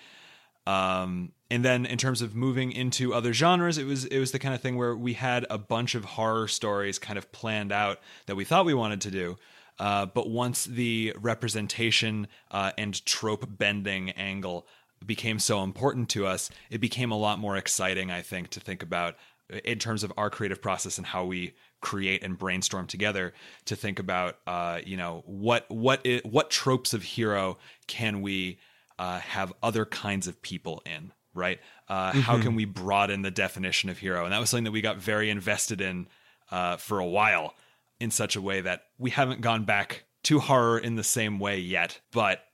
Um, and then in terms of moving into other genres it was it was the kind of thing where we had a bunch of horror stories kind of planned out that we thought we wanted to do uh, but once the representation uh, and trope bending angle became so important to us, it became a lot more exciting, I think, to think about in terms of our creative process and how we create and brainstorm together to think about uh, you know what what it, what tropes of hero can we uh, have other kinds of people in right uh, mm-hmm. how can we broaden the definition of hero and that was something that we got very invested in uh, for a while in such a way that we haven't gone back to horror in the same way yet but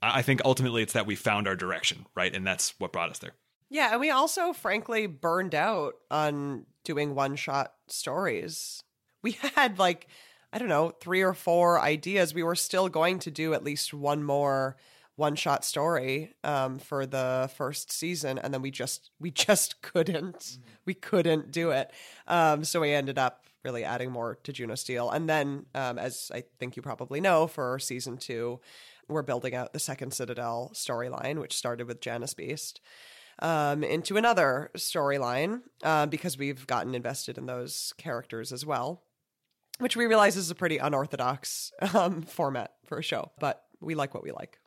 I think ultimately it's that we found our direction, right? And that's what brought us there. Yeah, and we also frankly burned out on doing one shot stories. We had like, I don't know, three or four ideas. We were still going to do at least one more one shot story um, for the first season, and then we just we just couldn't mm-hmm. we couldn't do it. Um, so we ended up really adding more to Juno Steel, and then um, as I think you probably know, for season two, we're building out the second Citadel storyline, which started with Janus Beast, um, into another storyline uh, because we've gotten invested in those characters as well, which we realize is a pretty unorthodox um, format for a show, but we like what we like.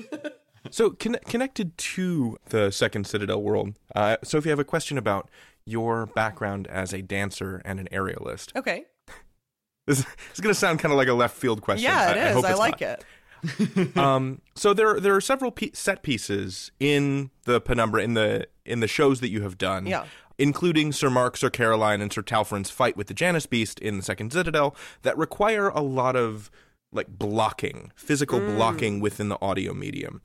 so, con- connected to the second Citadel world, uh, Sophie, I have a question about your background as a dancer and an aerialist. Okay. This, is going to sound kind of like a left field question. Yeah, it I, is. I, I like not. it. um, so there there are several pe- set pieces in the Penumbra in the in the shows that you have done. Yeah. Including Sir Mark, Sir Caroline, and Sir Talfrin's fight with the Janus Beast in the Second Citadel, that require a lot of like blocking, physical mm. blocking within the audio medium.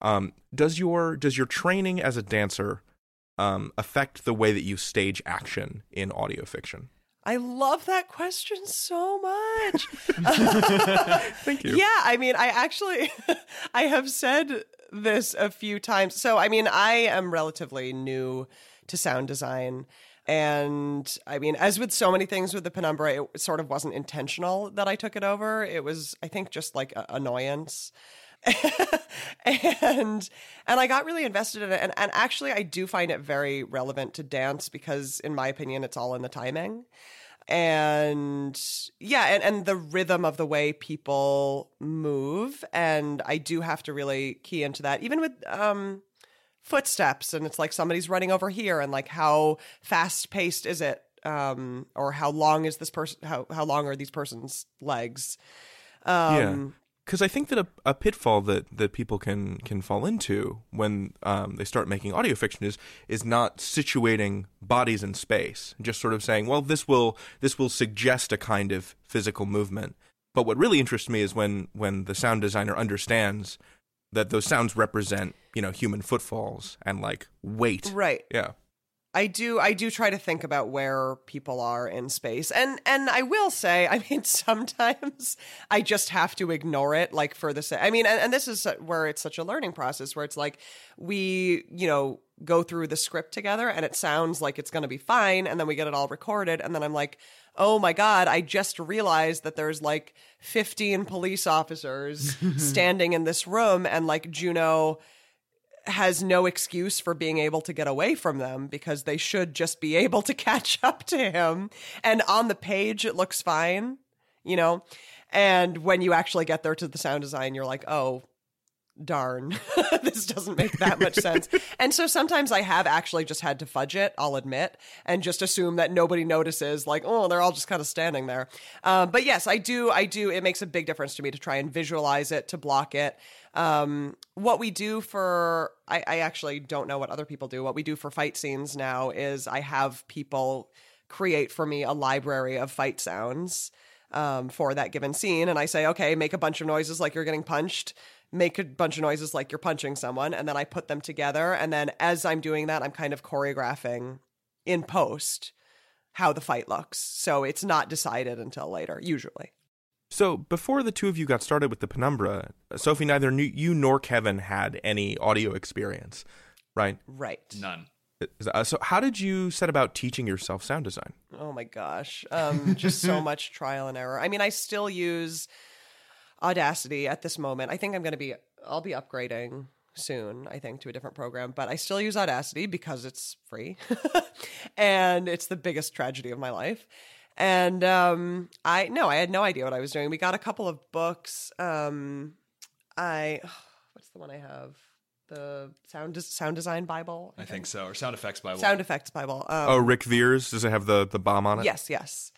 Um, does your does your training as a dancer um, affect the way that you stage action in audio fiction? I love that question so much. Thank you. Yeah, I mean, I actually I have said this a few times. So, I mean, I am relatively new to sound design. And I mean, as with so many things with the Penumbra, it sort of wasn't intentional that I took it over. It was, I think, just like annoyance. and and I got really invested in it. And, and actually, I do find it very relevant to dance because, in my opinion, it's all in the timing. And yeah, and, and the rhythm of the way people move. And I do have to really key into that, even with um, footsteps. And it's like somebody's running over here, and like how fast paced is it? Um, or how long is this person? How how long are these person's legs? Um, yeah because I think that a, a, pitfall that, that people can can fall into when um, they start making audio fiction is is not situating bodies in space, just sort of saying, well, this will this will suggest a kind of physical movement. But what really interests me is when when the sound designer understands that those sounds represent you know human footfalls and like weight. Right. Yeah. I do I do try to think about where people are in space. And and I will say, I mean sometimes I just have to ignore it like for the I mean and, and this is where it's such a learning process where it's like we, you know, go through the script together and it sounds like it's going to be fine and then we get it all recorded and then I'm like, "Oh my god, I just realized that there's like 15 police officers standing in this room and like Juno has no excuse for being able to get away from them because they should just be able to catch up to him. And on the page, it looks fine, you know? And when you actually get there to the sound design, you're like, oh, darn, this doesn't make that much sense. And so sometimes I have actually just had to fudge it, I'll admit, and just assume that nobody notices, like, oh, they're all just kind of standing there. Um, but yes, I do, I do, it makes a big difference to me to try and visualize it, to block it. Um, what we do for, I, I actually don't know what other people do. What we do for fight scenes now is I have people create for me a library of fight sounds um, for that given scene. And I say, okay, make a bunch of noises like you're getting punched, make a bunch of noises like you're punching someone. And then I put them together. And then as I'm doing that, I'm kind of choreographing in post how the fight looks. So it's not decided until later, usually. So before the two of you got started with the Penumbra, Sophie, neither knew you nor Kevin had any audio experience, right? Right. None. Uh, so how did you set about teaching yourself sound design? Oh my gosh. Um, just so much trial and error. I mean, I still use Audacity at this moment. I think I'm going to be, I'll be upgrading soon, I think, to a different program, but I still use Audacity because it's free and it's the biggest tragedy of my life. And um, I, no, I had no idea what I was doing. We got a couple of books. Um, I, what's the one I have? The sound sound design Bible. I think so, or sound effects Bible. Sound effects Bible. Um, oh, Ric Viers does it have the the bomb on it? Yes, yes.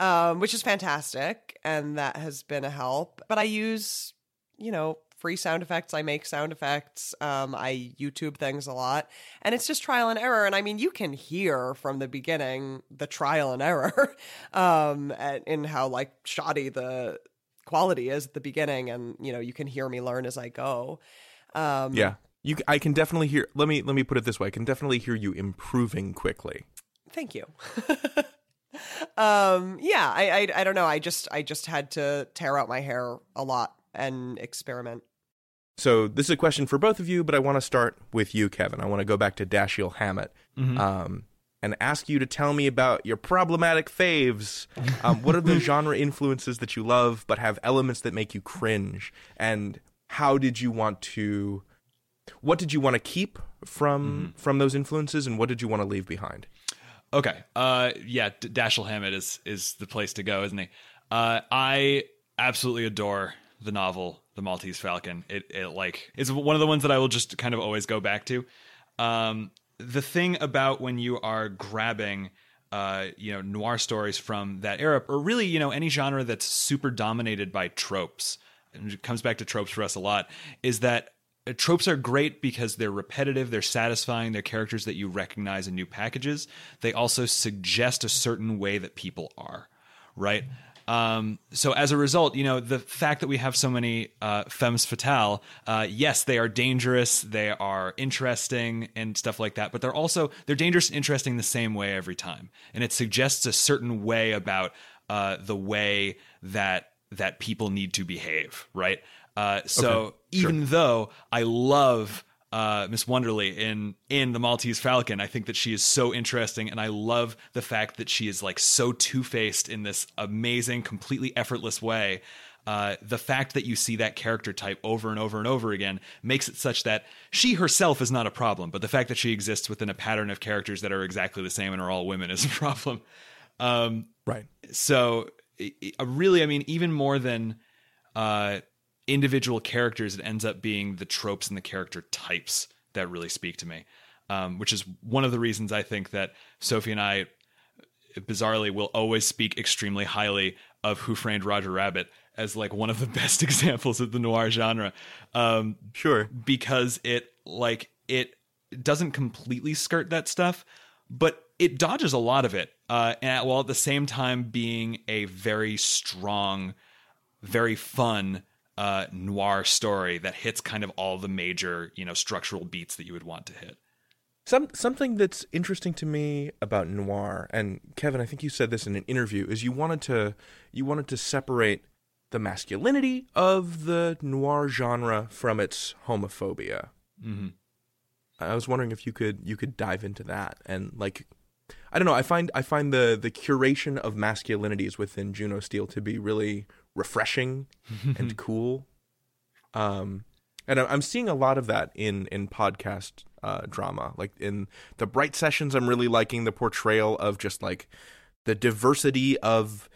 Um, which is fantastic, and that has been a help. But I use, you know, free sound effects. I make sound effects. Um, I YouTube things a lot, and it's just trial and error. And I mean, you can hear from the beginning the trial and error, um, at, in how like shoddy the quality is at the beginning, and you know, you can hear me learn as I go. Um, Yeah. You I can definitely hear let me let me put it this way. I can definitely hear you improving quickly. Thank you. um, yeah, I, I I don't know. I just I just had to tear out my hair a lot and experiment. So this is a question for both of you, but I want to start with you, Kevin. I want to go back to Dashiell Hammett. Um, and ask you to tell me about your problematic faves. Um, what are the genre influences that you love but have elements that make you cringe? And how did you want to what did you want to keep from from those influences and what did you want to leave behind? Okay. Uh, yeah, D- Dashiell Hammett is is the place to go, isn't he? Uh, I absolutely adore the novel The Maltese Falcon. It it like is one of the ones that I will just kind of always go back to. Um, the thing about when you are grabbing uh, you know, noir stories from that era, or really, you know, any genre that's super dominated by tropes, and it comes back to tropes for us a lot, is that tropes are great because they're repetitive, they're satisfying, they're characters that you recognize in new packages. They also suggest a certain way that people are, right? Um, so as a result, you know, the fact that we have so many uh, femmes fatale, uh, yes, they are dangerous, they are interesting and stuff like that, but they're also they're dangerous and interesting the same way every time, and it suggests a certain way about uh, the way that that people need to behave, right? Uh, so Okay, even though I love uh, Miss Wonderly in in the Maltese Falcon. I think that she is so interesting, and I love the fact that she is like so two faced in this amazing, completely effortless way. Uh, the fact that you see that character type over and over and over again makes it such that she herself is not a problem, but the fact that she exists within a pattern of characters that are exactly the same and are all women is a problem. Um, Right. so really i mean even more than uh individual characters it ends up being the tropes and the character types that really speak to me um, which is one of the reasons i think that sophie and i bizarrely will always speak extremely highly of who framed roger rabbit as like one of the best examples of the noir genre um, Sure. because it like it doesn't completely skirt that stuff but it dodges a lot of it uh, and while at the same time being a very strong very fun uh, noir story that hits kind of all the major you know structural beats that you would want to hit Some something that's interesting to me about noir, and Kevin, I think you said this in an interview, is you wanted to you wanted to separate the masculinity of the noir genre from its homophobia. Mm-hmm. I was wondering if you could you could dive into that and like I don't know. I find I find the the curation of masculinities within Juno Steel to be really refreshing and cool. Um, and I'm seeing a lot of that in in podcast uh, drama. Like in the Bright Sessions, I'm really liking the portrayal of just like the diversity of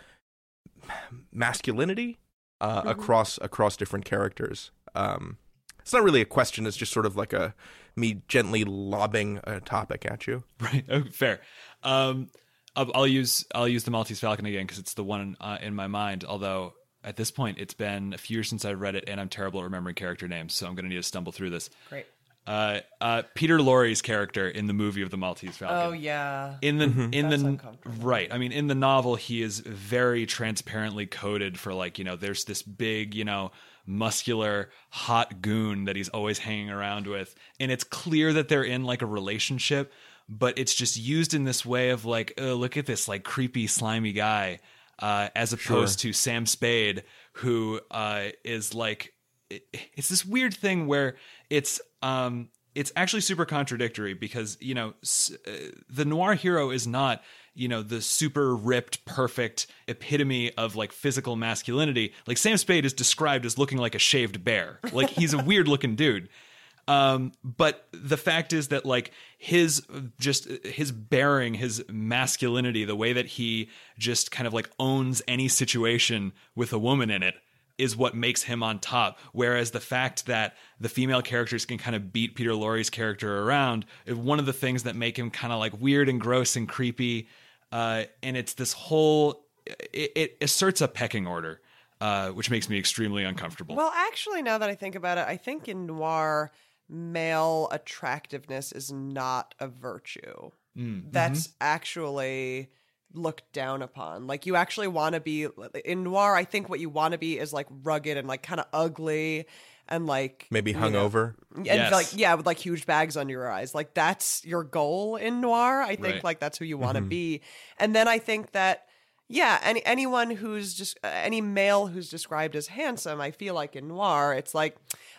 masculinity uh, across across different characters. Um, it's not really a question. It's just sort of like a me gently lobbing a topic at you. Right. Oh, fair. Um, I'll, I'll use I'll use the Maltese Falcon again because it's the one uh, in my mind. Although at this point it's been a few years since I've read it, and I'm terrible at remembering character names, so I'm going to need to stumble through this. Great. Uh, uh, Peter Lorre's character in the movie of the Maltese Falcon. Oh yeah. in the in That's the right i mean in the novel he is very transparently coded for like you know there's this big you know muscular hot goon that he's always hanging around with and it's clear that they're in like a relationship but it's just used in this way of like oh look at this like creepy slimy guy uh, as opposed to sam spade who uh, is like it- it's this weird thing where it's um it's actually super contradictory because you know s- uh, the noir hero is not you know the super ripped perfect epitome of like physical masculinity. Like sam spade is described as looking like a shaved bear. Like he's a weird looking dude. Um but the fact is that like his just his bearing his masculinity the way that he just kind of like owns any situation with a woman in it is what makes him on top. Whereas the fact that the female characters can kind of beat Peter Lorre's character around is one of the things that make him kind of like weird and gross and creepy. Uh and it's this whole it, it asserts a pecking order uh which makes me extremely uncomfortable. Well, actually, now that I think about it, I think in noir, male attractiveness is not a virtue. Mm. That's actually looked down upon. Like you actually want to be in noir. I think what you want to be is like rugged and like kind of ugly and like Maybe you know, hungover. and Yes. like yeah, with like huge bags under your eyes. Like that's your goal in noir. I think Right. like that's who you want to be. And then I think that yeah, any anyone who's just uh, any male who's described as handsome, I feel like in noir, it's like,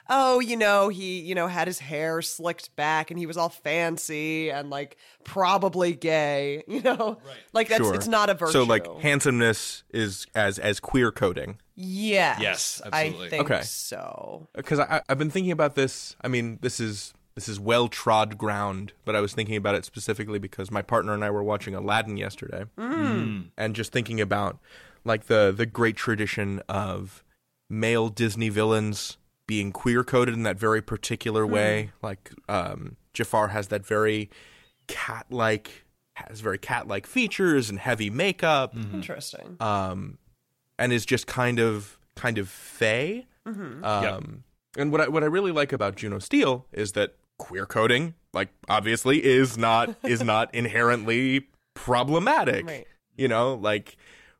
oh, you know, he you know had his hair slicked back and he was all fancy and like probably gay, you know, right? Like that's Sure. it's not a virtue. So like handsomeness is as as queer coding. yes, Yes, I think Okay. so. because I, I've been thinking about this. I mean, this is this is well trod ground, but I was thinking about it specifically because my partner and I were watching Aladdin yesterday, Mm. and just thinking about like the the great tradition of male Disney villains being queer coded in that very particular way. Like um, Jafar has that very cat like has very cat like features and heavy makeup Interesting. um, and is just kind of kind of fey. Mm-hmm. Um, And what I, what I really like about Juno Steel is that queer coding, like obviously, is not is not inherently problematic. Right. You know, like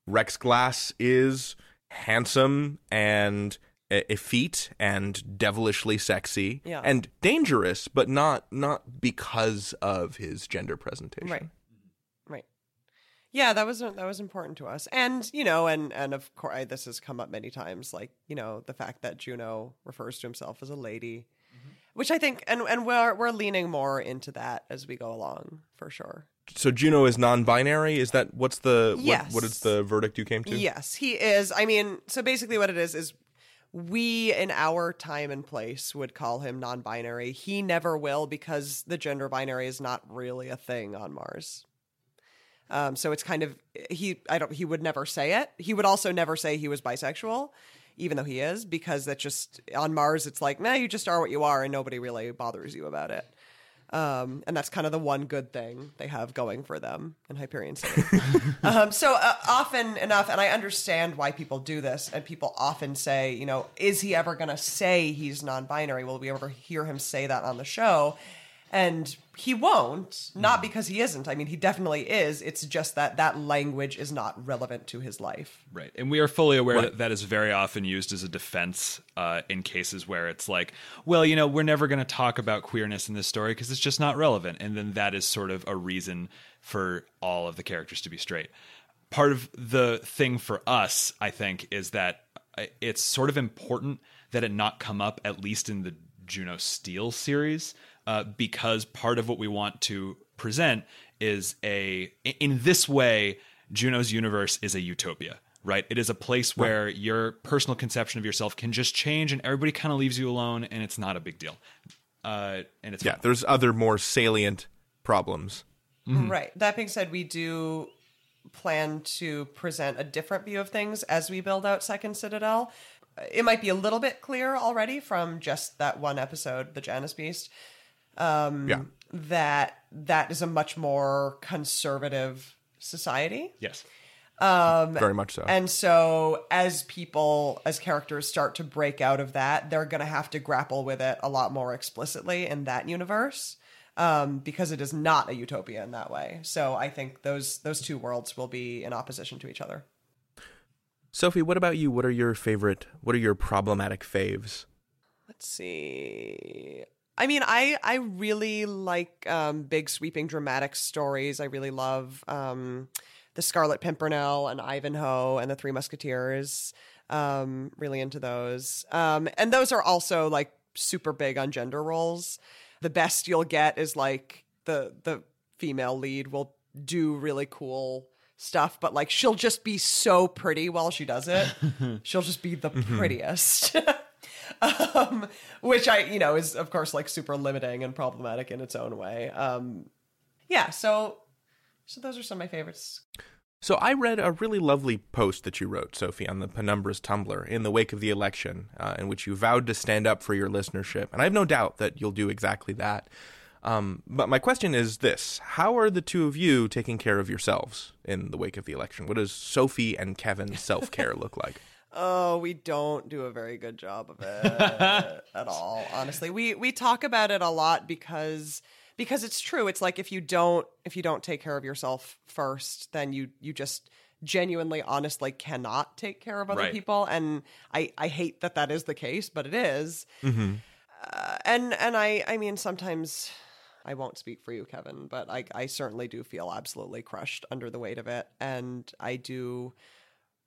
Rex Glass is handsome and effete and devilishly sexy Yeah. and dangerous, but not not because of his gender presentation. Right. Right. Yeah, that was that was important to us, and you know, and and of course, this has come up many times. Like you know, the fact that Juno refers to himself as a lady, mm-hmm. which I think, and and we're we're leaning more into that as we go along, for sure. So Juno is non-binary. Is that what's the what, what is the verdict you came to? Yes, he is. I mean, so basically, what it is is we in our time and place would call him non-binary. He never will because the gender binary is not really a thing on Mars. Um, so it's kind of he. I don't. He would never say it. He would also never say he was bisexual, even though he is, because that just on Mars it's like, nah, you just are what you are, and nobody really bothers you about it. Um, and that's kind of the one good thing they have going for them in Hyperion City. um, so uh, often enough, and I understand why people do this, and people often say, you know, is he ever going to say he's non binary? Will we ever hear him say that on the show? And he won't not because he isn't i mean he definitely is it's just that that language is not relevant to his life Right. And we are fully aware Right. that that is very often used as a defense uh, in cases where it's like, well, you know, we're never going to talk about queerness in this story because it's just not relevant. And then that is sort of a reason for all of the characters to be straight. Part of the thing for us, I think, is that uh, it's sort of important that it not come up, at least in the Juno Steel series, uh, because part of what we want to present is a, in this way, Juno's universe is a utopia, right? It is a place where your personal conception of yourself can just change and everybody kind of leaves you alone and it's not a big deal. Uh, and it's Yeah, fine. there's other more salient problems. Right. That being said, we do plan to present a different view of things as we build out Second Citadel. It might be a little bit clear already from just that one episode, The Janus Beast, um, Yeah. that that is a much more conservative society. yes. Very much so. And so, as people, as characters start to break out of that, they're going to have to grapple with it a lot more explicitly in that universe, um, because it is not a utopia in that way. So, I think those those two worlds will be in opposition to each other. Sophie, what about you? What are your favorite? What are your problematic faves? Let's see. I mean, I I really like um, big, sweeping, dramatic stories. I really love um, the Scarlet Pimpernel and Ivanhoe and the Three Musketeers. Um, really into those, um, and those are also like super big on gender roles. The best you'll get is like the the female lead will do really cool stuff, but like she'll just be so pretty while she does it. she'll just be the prettiest. um, which I, you know, is of course like super limiting and problematic in its own way. Um, yeah, so so those are some of my favorites. So I read a really lovely post that you wrote, Sophie, on the Penumbra's Tumblr in the wake of the election, uh, in which you vowed to stand up for your listenership, and I have no doubt that you'll do exactly that. Um, but my question is this: How are the two of you taking care of yourselves in the wake of the election? What does Sophie and Kevin's self care look like? Oh, we don't do a very good job of it at all. Honestly, we we talk about it a lot because because it's true. It's like if you don't if you don't take care of yourself first, then you you just genuinely honestly cannot take care of other Right. people and I I hate that that is the case, but it is. Mm-hmm. Uh, and and I I mean sometimes I won't speak for you, Kevin, but I I certainly do feel absolutely crushed under the weight of it, and I do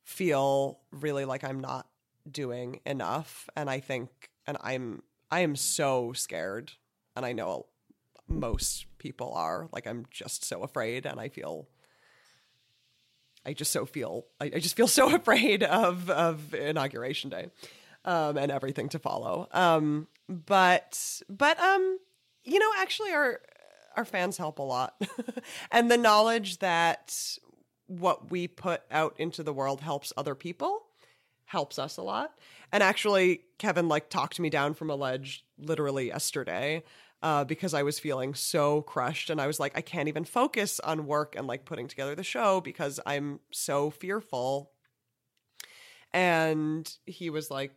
feel really like I'm not doing enough, and I think and I'm I am so scared, and I know most people are like I'm just so afraid, and I feel. I just so feel I, I just feel so afraid of of inauguration day um, and everything to follow. Um, but but um, you know, actually, our our fans help a lot, and the knowledge that what we put out into the world helps other people helps us a lot. And actually, Kevin like talked me down from a ledge literally yesterday. Uh, because I was feeling so crushed, and I was like, I can't even focus on work and like putting together the show because I'm so fearful and he was like,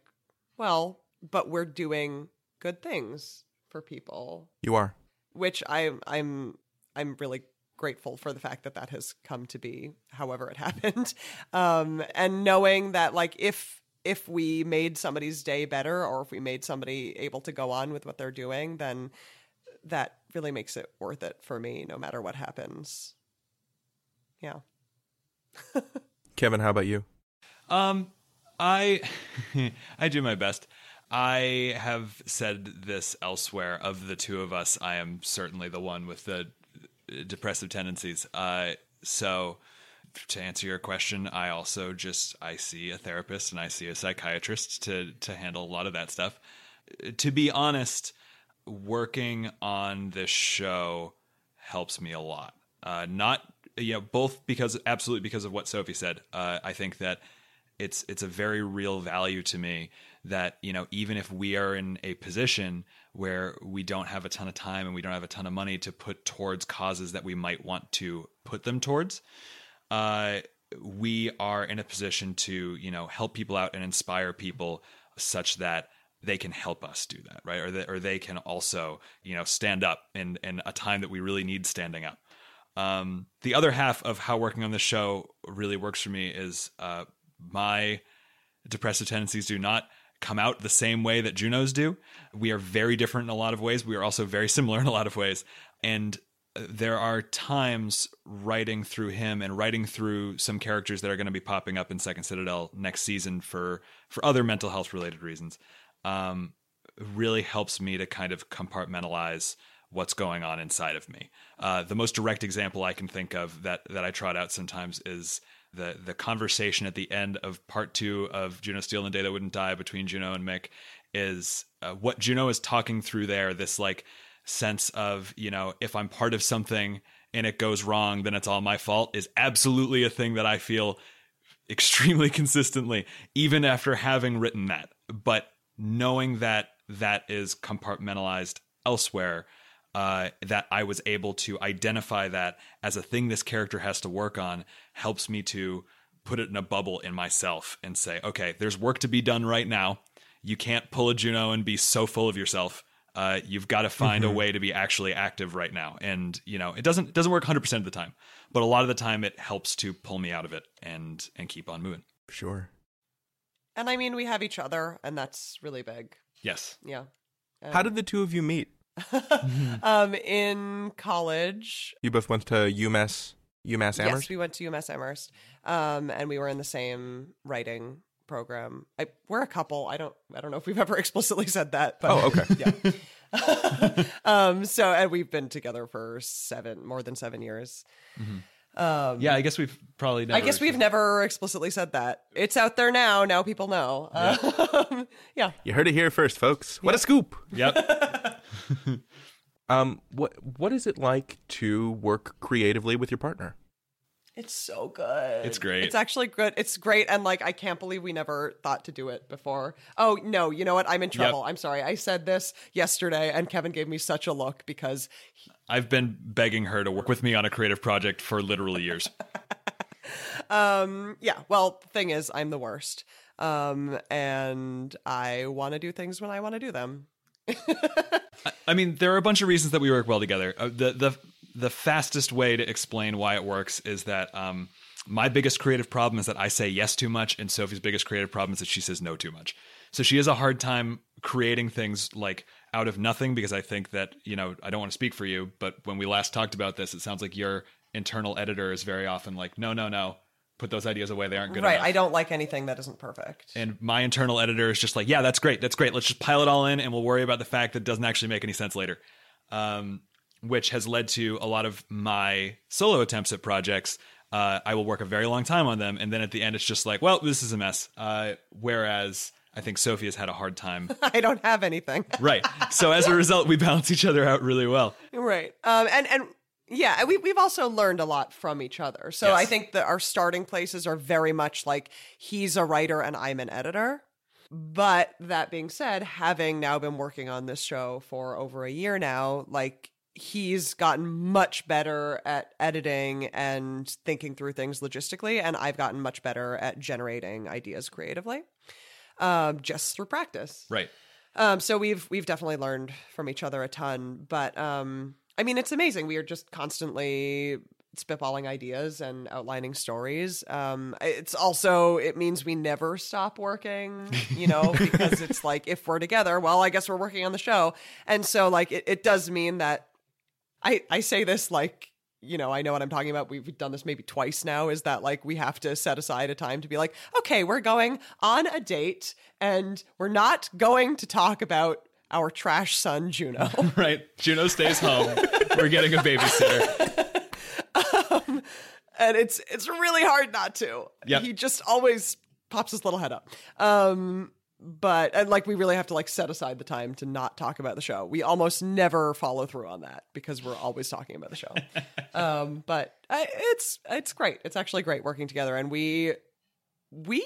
"Well, but we're doing good things for people," You are. which I I'm I'm really grateful for the fact that that has come to be however it happened. Um and knowing that like if if we made somebody's day better or if we made somebody able to go on with what they're doing, then that really makes it worth it for me no matter what happens. Yeah. Kevin, how about you? Um, I I do my best. I have said this elsewhere. Of the two of us, I am certainly the one with the depressive tendencies. Uh, so to answer your question, I also just I see a therapist and I see a psychiatrist to to handle a lot of that stuff. To be honest, working on this show helps me a lot. Uh, not you know both because absolutely because of what Sophie said. Uh, I think that it's it's a very real value to me that you know even if we are in a position where we don't have a ton of time and we don't have a ton of money to put towards causes that we might want to put them towards uh, we are in a position to you know help people out and inspire people such that they can help us do that, right? Or they, or they can also, you know, stand up in in a time that we really need standing up. Um, the other half of how working on this show really works for me is uh, my depressive tendencies do not come out the same way that Juno's do. We are very different in a lot of ways. We are also very similar in a lot of ways. And there are times writing through him and writing through some characters that are going to be popping up in Second Citadel next season for for other mental health related reasons. Um, really helps me to kind of compartmentalize what's going on inside of me. Uh, the most direct example I can think of that that I trot out sometimes is the the conversation at the end of part two of Juno Steel and Day That Wouldn't Die between Juno and Mick is uh, what Juno is talking through there. This like sense of you know if I'm part of something and it goes wrong, then it's all my fault is absolutely a thing that I feel extremely consistently, even after having written that. But knowing that that is compartmentalized elsewhere uh, that I was able to identify that as a thing this character has to work on helps me to put it in a bubble in myself and say, okay, there's work to be done right now. You can't pull a Juno and be so full of yourself. Uh, you've got to find Mm-hmm. a way to be actually active right now. And you know, it doesn't it doesn't work 100% of the time, but a lot of the time it helps to pull me out of it and and keep on moving. Sure. And I mean, we have each other, and that's really big. Yes. Yeah. How did the two of you meet? Um, in college, You both went to UMass UMass Amherst. yes, we went to UMass Amherst, um, and we were in the same writing program. I, we're a couple. I don't. I don't know if we've ever explicitly said that. But, Oh, okay. yeah. um. So, and we've been together for seven, more than seven years. Um, Yeah, I guess we've probably never I guess we've never explicitly said that. It's out there now. Now people know. Um, yeah. You heard it here first, folks. What a scoop! Yep. Um, what what is it like to work creatively with your partner? It's so good. It's great. It's actually good. It's great. And like, I can't believe we never thought to do it before. Oh, no. You know what? I'm in trouble. I'm sorry. I said this yesterday and Kevin gave me such a look because I've been begging her to work with me on a creative project for literally years. Um, yeah. Well, the thing is, I'm the worst. Um, and I want to do things when I want to do them. I mean, there are a bunch of reasons that we work well together. Uh, the the the fastest way to explain why it works is that um, my biggest creative problem is that I say yes too much, and Sophie's biggest creative problem is that she says no too much. So she has a hard time creating things like out of nothing because I think that you know I don't want to speak for you, but when we last talked about this, it sounds like your internal editor is very often like, no, no, no, put those ideas away; they aren't good right. enough. I don't like anything that isn't perfect. And my internal editor is just like, yeah, that's great. That's great. Let's just pile it all in and we'll worry about the fact that it doesn't actually make any sense later. Um, which has led to a lot of my solo attempts at projects. Uh, I will work a very long time on them. And then at the end, it's just like, well, this is a mess. Uh, whereas I think Sophie has had a hard time. I don't have anything. right. So as a result, we balance each other out really well. right. Um, and, and, yeah, we, we've also learned a lot from each other. So Yes. I think that our starting places are very much like he's a writer and I'm an editor. But that being said, having now been working on this show for over a year now, like he's gotten much better at editing and thinking through things logistically, and I've gotten much better at generating ideas creatively, um, just through practice. Right. Um, so we've we've definitely learned from each other a ton. But um, I mean, it's amazing. We are just constantly spitballing ideas and outlining stories. Um, it's also it means we never stop working, you know, because it's like if we're together, well, I guess we're working on the show, and so like it, it does mean that I I say this like you know, I know what I'm talking about. We've done this maybe twice now. Is that like we have to set aside a time to be like, okay, we're going on a date and we're not going to talk about our trash son, Juno. Right. Juno stays home. We're getting a babysitter. um, and it's it's really hard not to. Yep. He just always pops his little head up. Um, but and like we really have to like set aside the time to not talk about the show. We almost never follow through on that because we're always talking about the show. um, but I, it's it's great. It's actually great working together, and we we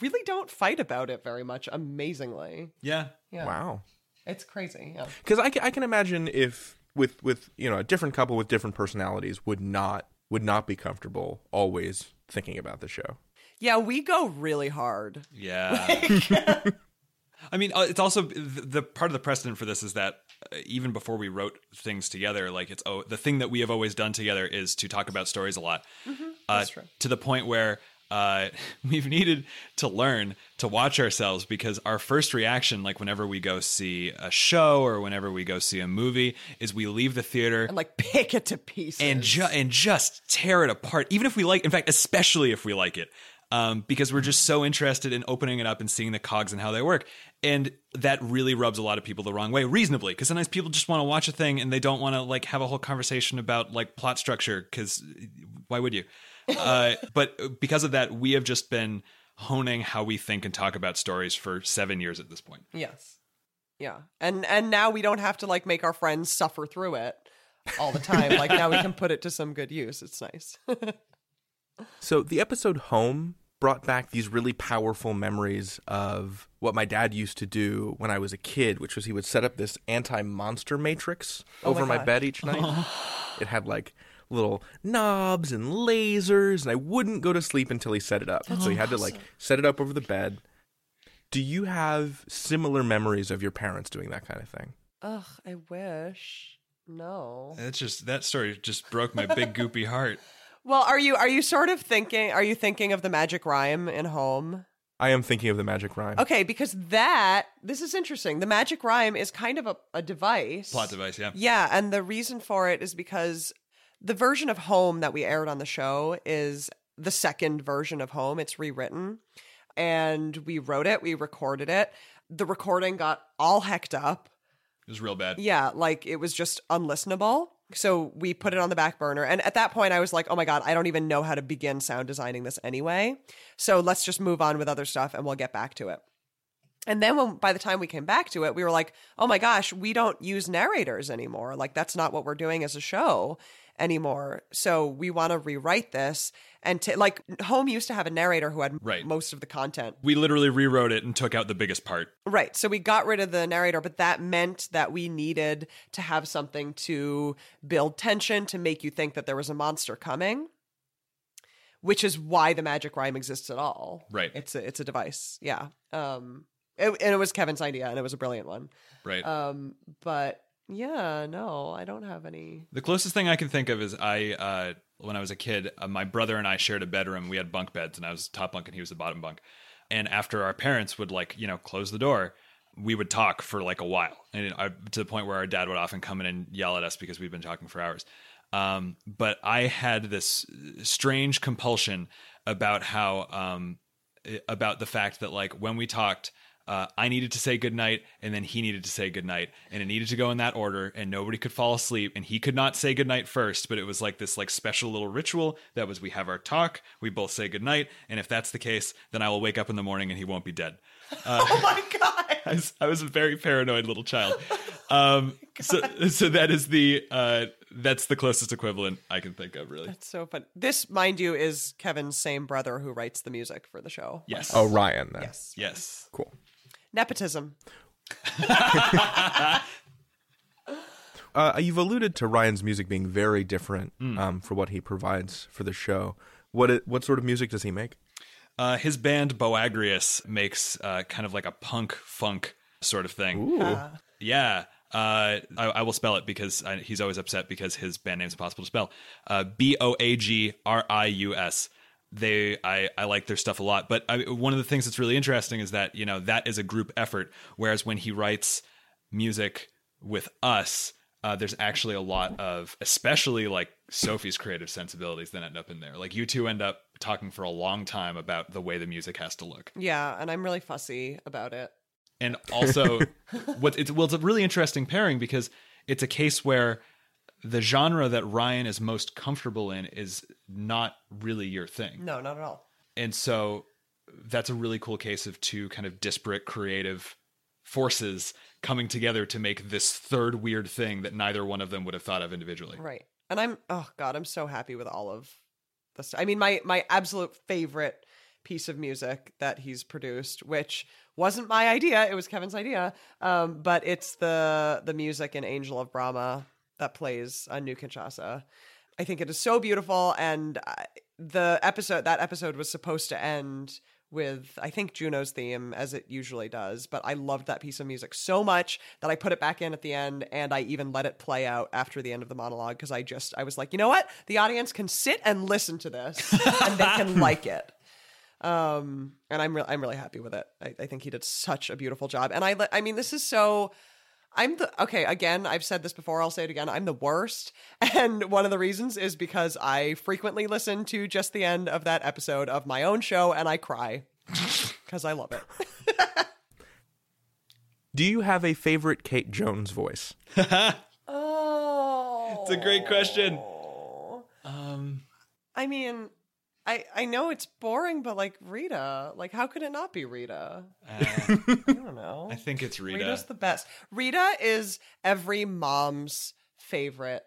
really don't fight about it very much. Amazingly, Yeah. yeah, Wow. it's crazy. Yeah. Because I, I can imagine if with with you know a different couple with different personalities would not would not be comfortable always thinking about the show. Yeah, we go really hard. Yeah. I mean, uh, it's also the, the part of the precedent for this is that uh, even before we wrote things together, like it's oh, the thing that we have always done together is to talk about stories a lot. uh, To the point where uh, we've needed to learn to watch ourselves because our first reaction, like whenever we go see a show or whenever we go see a movie, is we leave the theater and like pick it to pieces. and ju- and just tear it apart. Even if we like, in fact, especially if we like it, um, because we're just so interested in opening it up and seeing the cogs and how they work. And that really rubs a lot of people the wrong way, reasonably, because sometimes people just want to watch a thing and they don't want to like have a whole conversation about like plot structure. Because why would you? Uh, but because of that, we have just been honing how we think and talk about stories for seven years at this point. yes, yeah, and and now we don't have to like make our friends suffer through it all the time. like now we can put it to some good use. It's nice. So the episode Home brought back these really powerful memories of what my dad used to do when I was a kid, which was he would set up this anti-monster matrix Oh over my, God. bed each night. it had like little knobs and lasers, and I wouldn't go to sleep until he set it up. so he had to oh, like set it up over the bed. Do you have similar memories of your parents doing that kind of thing? Ugh, I wish. No. That's just that story just broke my big goopy heart. Well, are you are you sort of thinking? Are you thinking of the magic rhyme in home? I am thinking of the magic rhyme. Okay, because that this is interesting. The magic rhyme is kind of a, a device. Plot device, yeah. Yeah, and the reason for it is because the version of Home that we aired on the show is the second version of Home. It's rewritten. And we wrote it, we recorded it. The recording got all hecked up. It was real bad. Yeah, like it was just unlistenable. So we put it on the back burner. And at that point, I was like, oh my God, I don't even know how to begin sound designing this anyway. So let's just move on with other stuff and we'll get back to it. And then when by the time we came back to it, we were like, "Oh my gosh, we don't use narrators anymore. Like that's not what we're doing as a show anymore. So we want to rewrite this and to like Home used to have a narrator who had Right. most of the content. We literally rewrote it and took out the biggest part. Right. So we got rid of the narrator, but that meant that we needed to have something to build tension to make you think that there was a monster coming. Which is why the magic rhyme exists at all. Right. It's a it's a device. Yeah. Um it, and it was Kevin's idea and it was a brilliant one. Right. Um but yeah, no, I don't have any. The closest thing I can think of is I, uh, when I was a kid, uh, my brother and I shared a bedroom. We had bunk beds, and I was top bunk and he was the bottom bunk. And after our parents would like, you know, close the door, we would talk for like a while, and to the point where our dad would often come in and yell at us because we'd been talking for hours. Um, but I had this strange compulsion about how, um, about the fact that like when we talked. Uh, I needed to say goodnight, and then he needed to say goodnight, and it needed to go in that order, and nobody could fall asleep, and he could not say goodnight first, but it was like this like special little ritual that was we have our talk, we both say goodnight, and if that's the case, then I will wake up in the morning and he won't be dead. oh my god. I was, I was a very paranoid little child. Um, so so that is the uh, that's the closest equivalent I can think of, really. That's so fun. This, mind you, is Kevin's same brother who writes the music for the show. Yes. Oh, Ryan. Then. Yes. Yes. Cool. Nepotism. Uh, you've alluded to Ryan's music being very different Hmm. um, for what he provides for the show. What it, what sort of music does he make? Uh, his band Boagrius makes uh, kind of like a punk funk sort of thing. Yeah. Uh, I, I will spell it because I, he's always upset because his band name's impossible to spell. Uh, B O A G R I U S. They, I, I like their stuff a lot. But I, one of the things that's really interesting is that you know that is a group effort. Whereas when he writes music with us, uh, there's actually a lot of, especially like Sophie's creative sensibilities that end up in there. Like you two end up talking for a long time about the way the music has to look. Yeah, and I'm really fussy about it. And also, what it's well, it's a really interesting pairing because it's a case where the genre that Ryan is most comfortable in is not really your thing, No, not at all. and so that's a really cool case of two kind of disparate creative forces coming together to make this third weird thing that neither one of them would have thought of individually. Right. And I'm oh god, I'm so happy with all of this. I mean, my my absolute favorite piece of music that he's produced, which wasn't my idea, it was Kevin's idea. Um, but it's the the music in Angel of Brahma that plays on New Kinshasa. I think it is so beautiful, and the episode that episode was supposed to end with I think Juno's theme as it usually does, but I loved that piece of music so much that I put it back in at the end and I even let it play out after the end of the monologue because I just I was like, you know what? The audience can sit and listen to this and they can like it. Um, and I'm re- I'm really happy with it. I, I think he did such a beautiful job. And I I mean, this is so. I'm the okay. Again, I've said this before. I'll say it again. I'm the worst, and one of the reasons is because I frequently listen to just the end of that episode of my own show, and I cry because I love it. Do you have a favorite Kate Jones voice? oh, It's a great question. Um, I mean, I I know it's boring, but like Rita, like how could it not be Rita? uh, I don't know. I think it's Rita. Rita's the best. Rita is every mom's favorite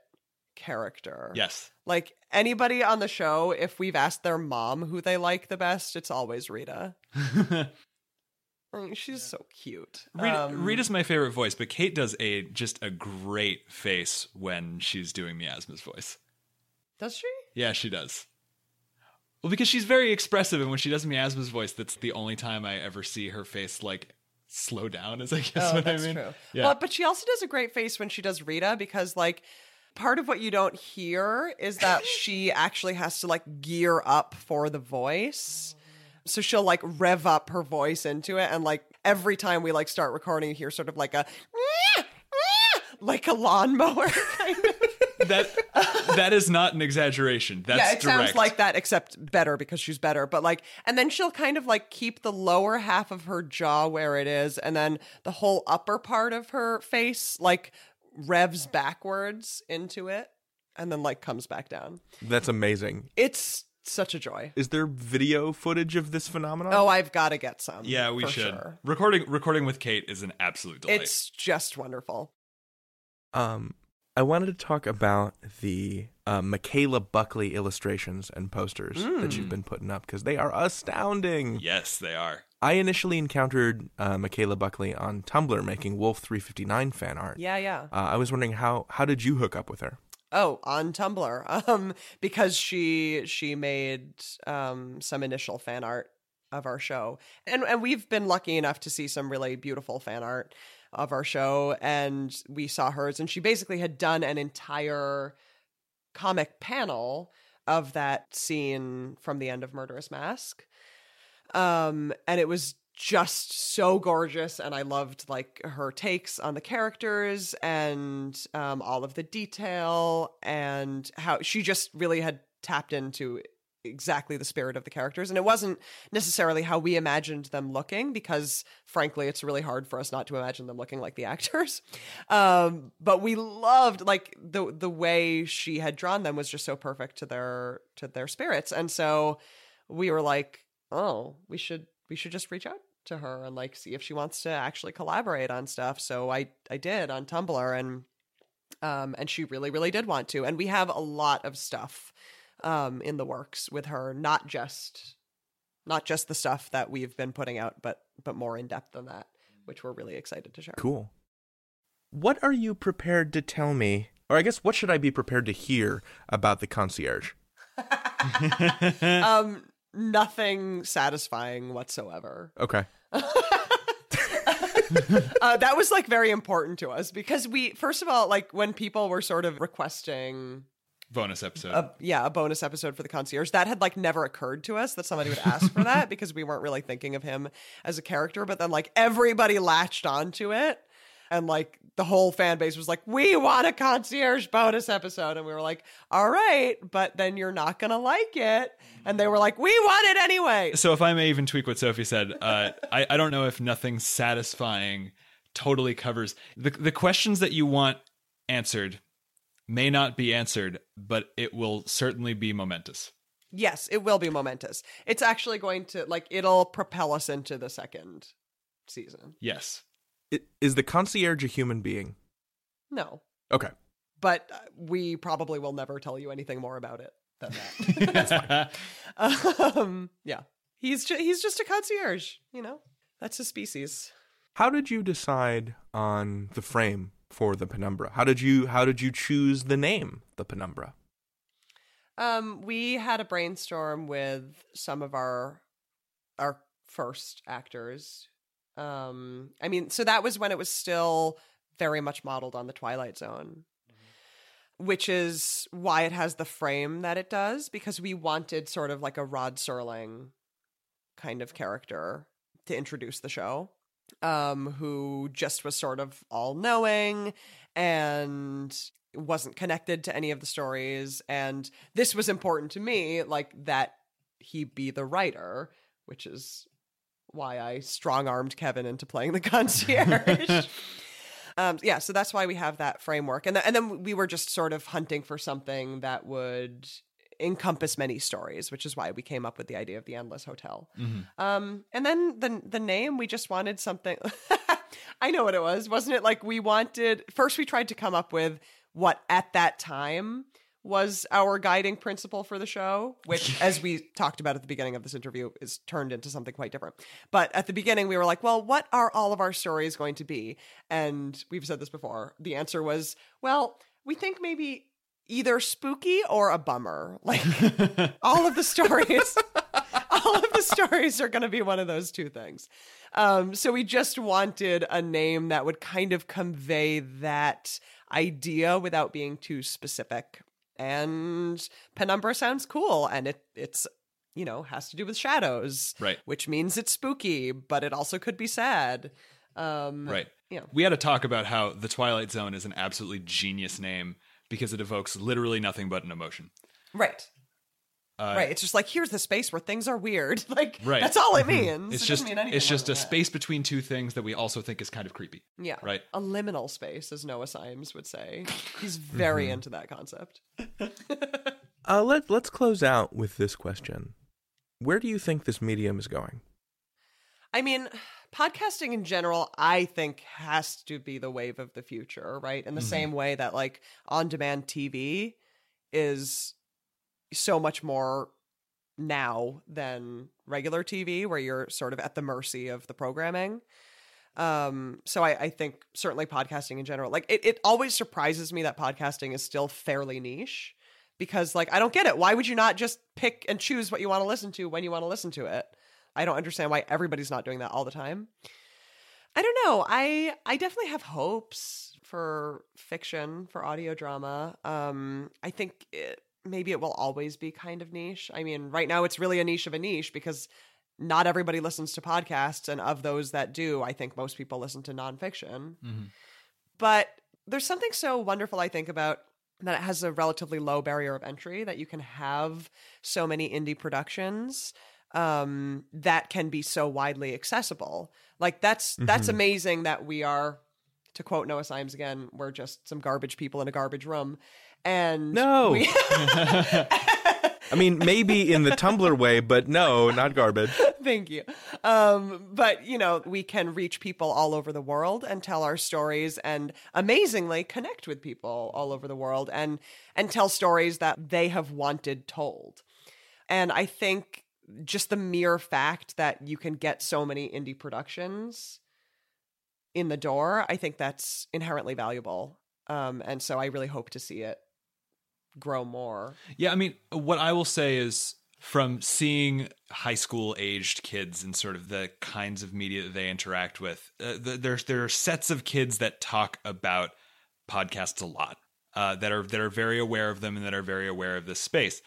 character. yes. Like anybody on the show, if we've asked their mom who they like the best, it's always Rita. I mean, she's so cute. Rita, Um, Rita's my favorite voice, but Kate does a just a great face when she's doing Miasma's voice. does she? Yeah, she does. Well, because she's very expressive, and when she does Miasma's voice, that's the only time I ever see her face like slow down. Is I guess Oh, what I mean. true. Yeah. Well, but she also does a great face when she does Rita because like part of what you don't hear is that she actually has to like gear up for the voice. So she'll like rev up her voice into it and like every time we like start recording you hear sort of like a like a lawnmower kind of. That that is not an exaggeration. That's yeah, it direct. sounds like that, except better because she's better. But like, and then she'll kind of like keep the lower half of her jaw where it is, and then the whole upper part of her face like revs backwards into it, and then like comes back down. That's amazing. It's such a joy. Is there video footage of this phenomenon? Oh, I've got to get some. Yeah, we should. sure. Recording recording with Kate is an absolute delight. It's just wonderful. Um, I wanted to talk about the uh, Michaela Buckley illustrations and posters that you've been putting up because they are astounding. yes, they are. I initially encountered uh, Michaela Buckley on Tumblr making Wolf 359 fan art. Yeah, yeah. Uh, I was wondering how how did you hook up with her? Oh, on Tumblr. Um, because she she made um some initial fan art of our show. And and we've been lucky enough to see some really beautiful fan art of our show and we saw hers and she basically had done an entire comic panel of that scene from the end of Murderous Mask. Um and it was just so gorgeous and I loved like her takes on the characters and um all of the detail and how she just really had tapped into exactly the spirit of the characters and it wasn't necessarily how we imagined them looking because frankly it's really hard for us not to imagine them looking like the actors. Um but we loved like the the way she had drawn them was just so perfect to their to their spirits and so we were like oh we should we should just reach out to her and like see if she wants to actually collaborate on stuff. So i i did on tumblr and um and she really really did want to and we have a lot of stuff um in the works with her not just not just the stuff that we've been putting out but but more in depth than that which we're really excited to share Cool. What are you prepared to tell me, or I guess what should I be prepared to hear about the concierge? um nothing satisfying whatsoever Okay. uh, that was like very important to us because we first of all like when people were sort of requesting Bonus episode. a yeah a bonus episode for the concierge. That had like never occurred to us that somebody would ask for that because we weren't really thinking of him as a character but then like everybody latched onto it and like the whole fan base was like we want a concierge bonus episode. And we were like all right but then you're not gonna like it. And they were like we want it anyway. So if I may even tweak what Sophie said, uh, I, I don't know if nothing satisfying totally covers the the questions that you want answered may not be answered, but it will certainly be momentous. yes it will be momentous it's actually going to like it'll propel us into the second season Yes. I- Is the concierge a human being? no Okay. but uh, we probably will never tell you anything more about it than that. um, yeah, he's ju- he's just a concierge. You know, that's his species. How did you decide on the frame for the penumbra? How did you how did you choose the name, the penumbra? Um, we had a brainstorm with some of our our first actors. Um, I mean, so that was when it was still very much modeled on the Twilight Zone, which is why it has the frame that it does, because we wanted sort of like a Rod Serling kind of character to introduce the show, um, who just was sort of all knowing and wasn't connected to any of the stories. And this was important to me, like that he be the writer, which is why I strong armed Kevin into playing the concierge. um, yeah, so that's why we have that framework, and th- and then we were just sort of hunting for something that would encompass many stories, which is why we came up with the idea of the Endless Hotel. Um, and then the the name, we just wanted something. I know what it was, wasn't it? Like we wanted first, we tried to come up with what at that time was our guiding principle for the show, which, as we talked about at the beginning of this interview, is turned into something quite different. But at the beginning, we were like, well, what are all of our stories going to be? And we've said this before. The answer was, well, we think maybe either spooky or a bummer. Like all of the stories, all of the stories are going to be one of those two things. Um, so we just wanted a name that would kind of convey that idea without being too specific. And Penumbra sounds cool, and it it's you know has to do with shadows, Right. Which means it's spooky, but it also could be sad. Um, Right. Yeah. We had to talk about how the Twilight Zone is an absolutely genius name because it evokes literally nothing but an emotion. Right. Uh, right. It's just like here's the space where things are weird. Like Right. that's all it means. It's It just mean it's just a that. space between two things that we also think is kind of creepy. Yeah. Right. A liminal space, as Noah Symes would say. He's very into that concept. Uh, let let's close out with this question: Where do you think this medium is going? I mean, podcasting in general, I think, has to be the wave of the future, right? In the same way that like on demand TV is so much more now than regular TV, where you're sort of at the mercy of the programming. Um, so I, I think certainly podcasting in general, like it, it always surprises me that podcasting is still fairly niche because like I don't get it. Why would you not just pick and choose what you want to listen to when you want to listen to it? I don't understand why everybody's not doing that all the time. I don't know. I I definitely have hopes for fiction, for audio drama. Um I think it, maybe it will always be kind of niche. I mean, right now it's really a niche of a niche because not everybody listens to podcasts and of those that do, I think most people listen to nonfiction. But there's something so wonderful I think about that it has a relatively low barrier of entry that you can have so many indie productions um that can be so widely accessible like that's that's amazing that we are to quote noah symes again we're just some garbage people in a garbage room and No. we- I mean, maybe in the Tumblr way, but no, not garbage. Thank you. Um, but you know, we can reach people all over the world and tell our stories, and amazingly connect with people all over the world, and and tell stories that they have wanted told. And I think just the mere fact that you can get so many indie productions in the door, I think that's inherently valuable. Um, and so I really hope to see it grow more. Yeah, I mean, what I will say is from seeing high school aged kids and sort of the kinds of media that they interact with, uh, the, there's there are sets of kids that talk about podcasts a lot, uh, that are that are very aware of them and that are very aware of this space.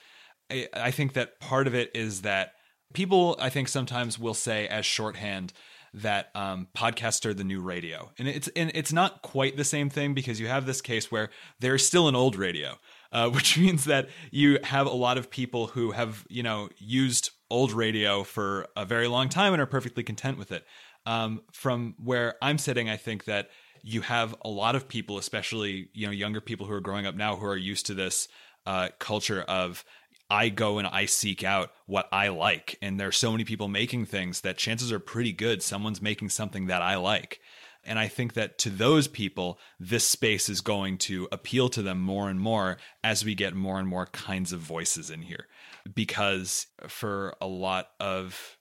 I, I think that part of it is that people, I think, sometimes will say as shorthand that um, podcasts are the new radio, and it's and it's not quite the same thing because you have this case where there's still an old radio, uh, which means that you have a lot of people who have you know used old radio for a very long time and are perfectly content with it. Um, from where I'm sitting, I think that you have a lot of people, especially you know younger people who are growing up now, who are used to this uh, culture of I go and I seek out what I like. And there's so many people making things that chances are pretty good someone's making something that I like. And I think that to those people, this space is going to appeal to them more and more as we get more and more kinds of voices in here. Because for a lot of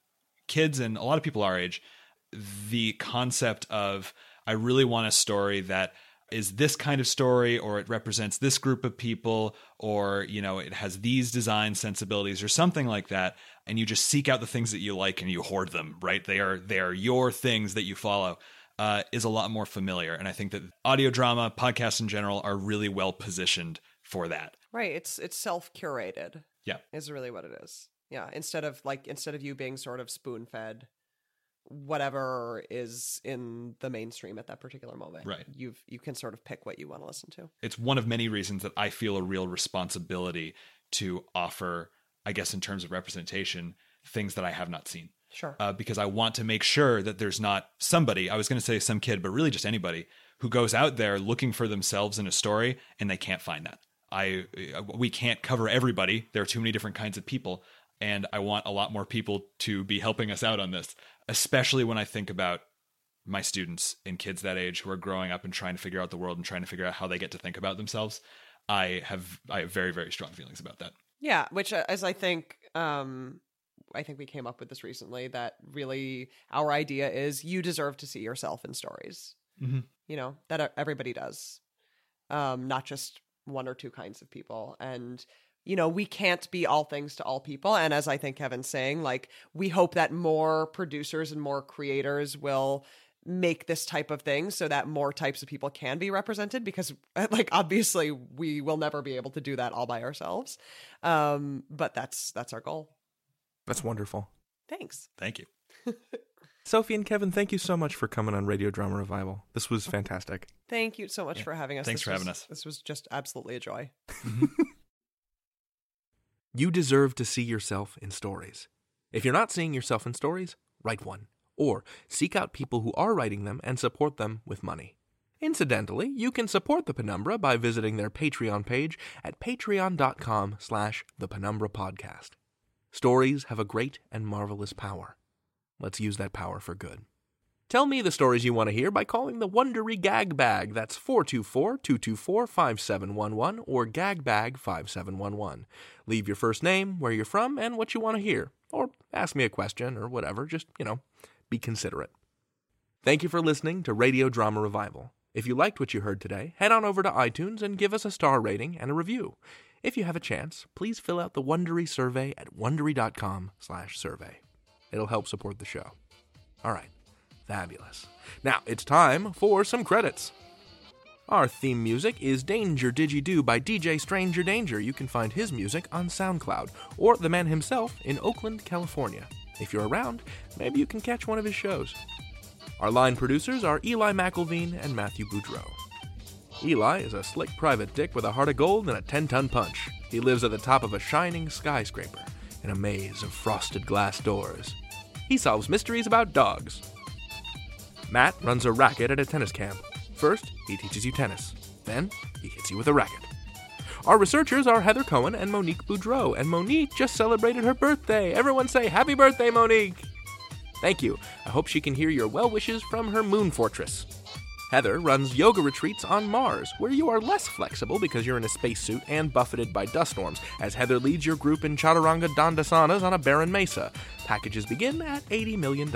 kids and a lot of people our age, the concept of I really want a story that is this kind of story or it represents this group of people or you know it has these design sensibilities or something like that and you just seek out the things that you like and you hoard them right they are they are your things that you follow uh, is a lot more familiar and i think that audio drama podcasts in general are really well positioned for that Right. It's it's self curated. Yeah. Is really what it is. Yeah. Instead of like instead of you being sort of spoon fed whatever is in the mainstream at that particular moment. Right. You've you can sort of pick what you want to listen to. it's one of many reasons that I feel a real responsibility to offer, I guess, in terms of representation, things that I have not seen. Sure. Uh, because I want to make sure that there's not somebody, I was going to say some kid, but really just anybody who goes out there looking for themselves in a story and they can't find that. I uh, we can't cover everybody. There are too many different kinds of people, and I want a lot more people to be helping us out on this, especially when I think about my students and kids that age who are growing up and trying to figure out the world and trying to figure out how they get to think about themselves. I have I have very very strong feelings about that. Yeah, which uh, as I think um I think we came up with this recently that really our idea is you deserve to see yourself in stories. Mhm. You know, that uh, everybody does. Um not just one or two kinds of people and you know, we can't be all things to all people and as I think Kevin's saying, like we hope that more producers and more creators will make this type of thing so that more types of people can be represented because like obviously we will never be able to do that all by ourselves um but that's that's our goal That's wonderful. thanks Thank you. Sophie and Kevin, thank you so much for coming on Radio Drama Revival. This was fantastic. thank you so much for having us Thanks This for having us. this was just absolutely a joy You deserve to see yourself in stories. If you're not seeing yourself in stories, write one. Or seek out people who are writing them and support them with money. Incidentally, you can support the Penumbra by visiting their Patreon page at patreon.com slash the Penumbra Podcast. Stories have a great and marvelous power. Let's use that power for good. Tell me the stories you want to hear by calling the Wondery Gag Bag. That's 424-224-5711 or gagbag5711. Leave your first name, where you're from, and what you want to hear. Or ask me a question or whatever. Just, you know, be considerate. Thank you for listening to Radio Drama Revival. If you liked what you heard today, head on over to iTunes and give us a star rating and a review. If you have a chance, please fill out the Wondery survey at wondery.com/survey. It'll help support the show. All right. Fabulous. Now, it's time for some credits. Our theme music is Danger Didgy-Doo by DJ Stranger Danger. You can find his music on SoundCloud or the man himself in Oakland, California. If you're around, maybe you can catch one of his shows. Our line producers are Eli McElveen and Matthew Boudreau. Eli is a slick private dick with a heart of gold and a 10 ton punch. He lives at the top of a shining skyscraper in a maze of frosted glass doors. He solves mysteries about dogs. Matt runs a racket at a tennis camp. First, he teaches you tennis. Then, he hits you with a racket. Our researchers are Heather Cohen and Monique Boudreau, and Monique just celebrated her birthday. Everyone say happy birthday, Monique! Thank you. I hope she can hear your well wishes from her moon fortress. Heather runs yoga retreats on Mars, where you are less flexible because you're in a spacesuit and buffeted by dust storms, as Heather leads your group in Chaturanga Dandasanas on a barren mesa. Packages begin at $80 million.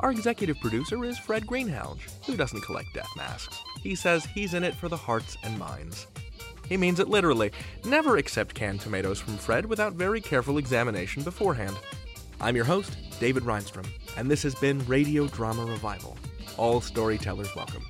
Our executive producer is Fred Greenhalgh, who doesn't collect death masks. He says he's in it for the hearts and minds. He means it literally. Never accept canned tomatoes from Fred without very careful examination beforehand. I'm your host, David Rheinstrom, and this has been Radio Drama Revival. All storytellers welcome.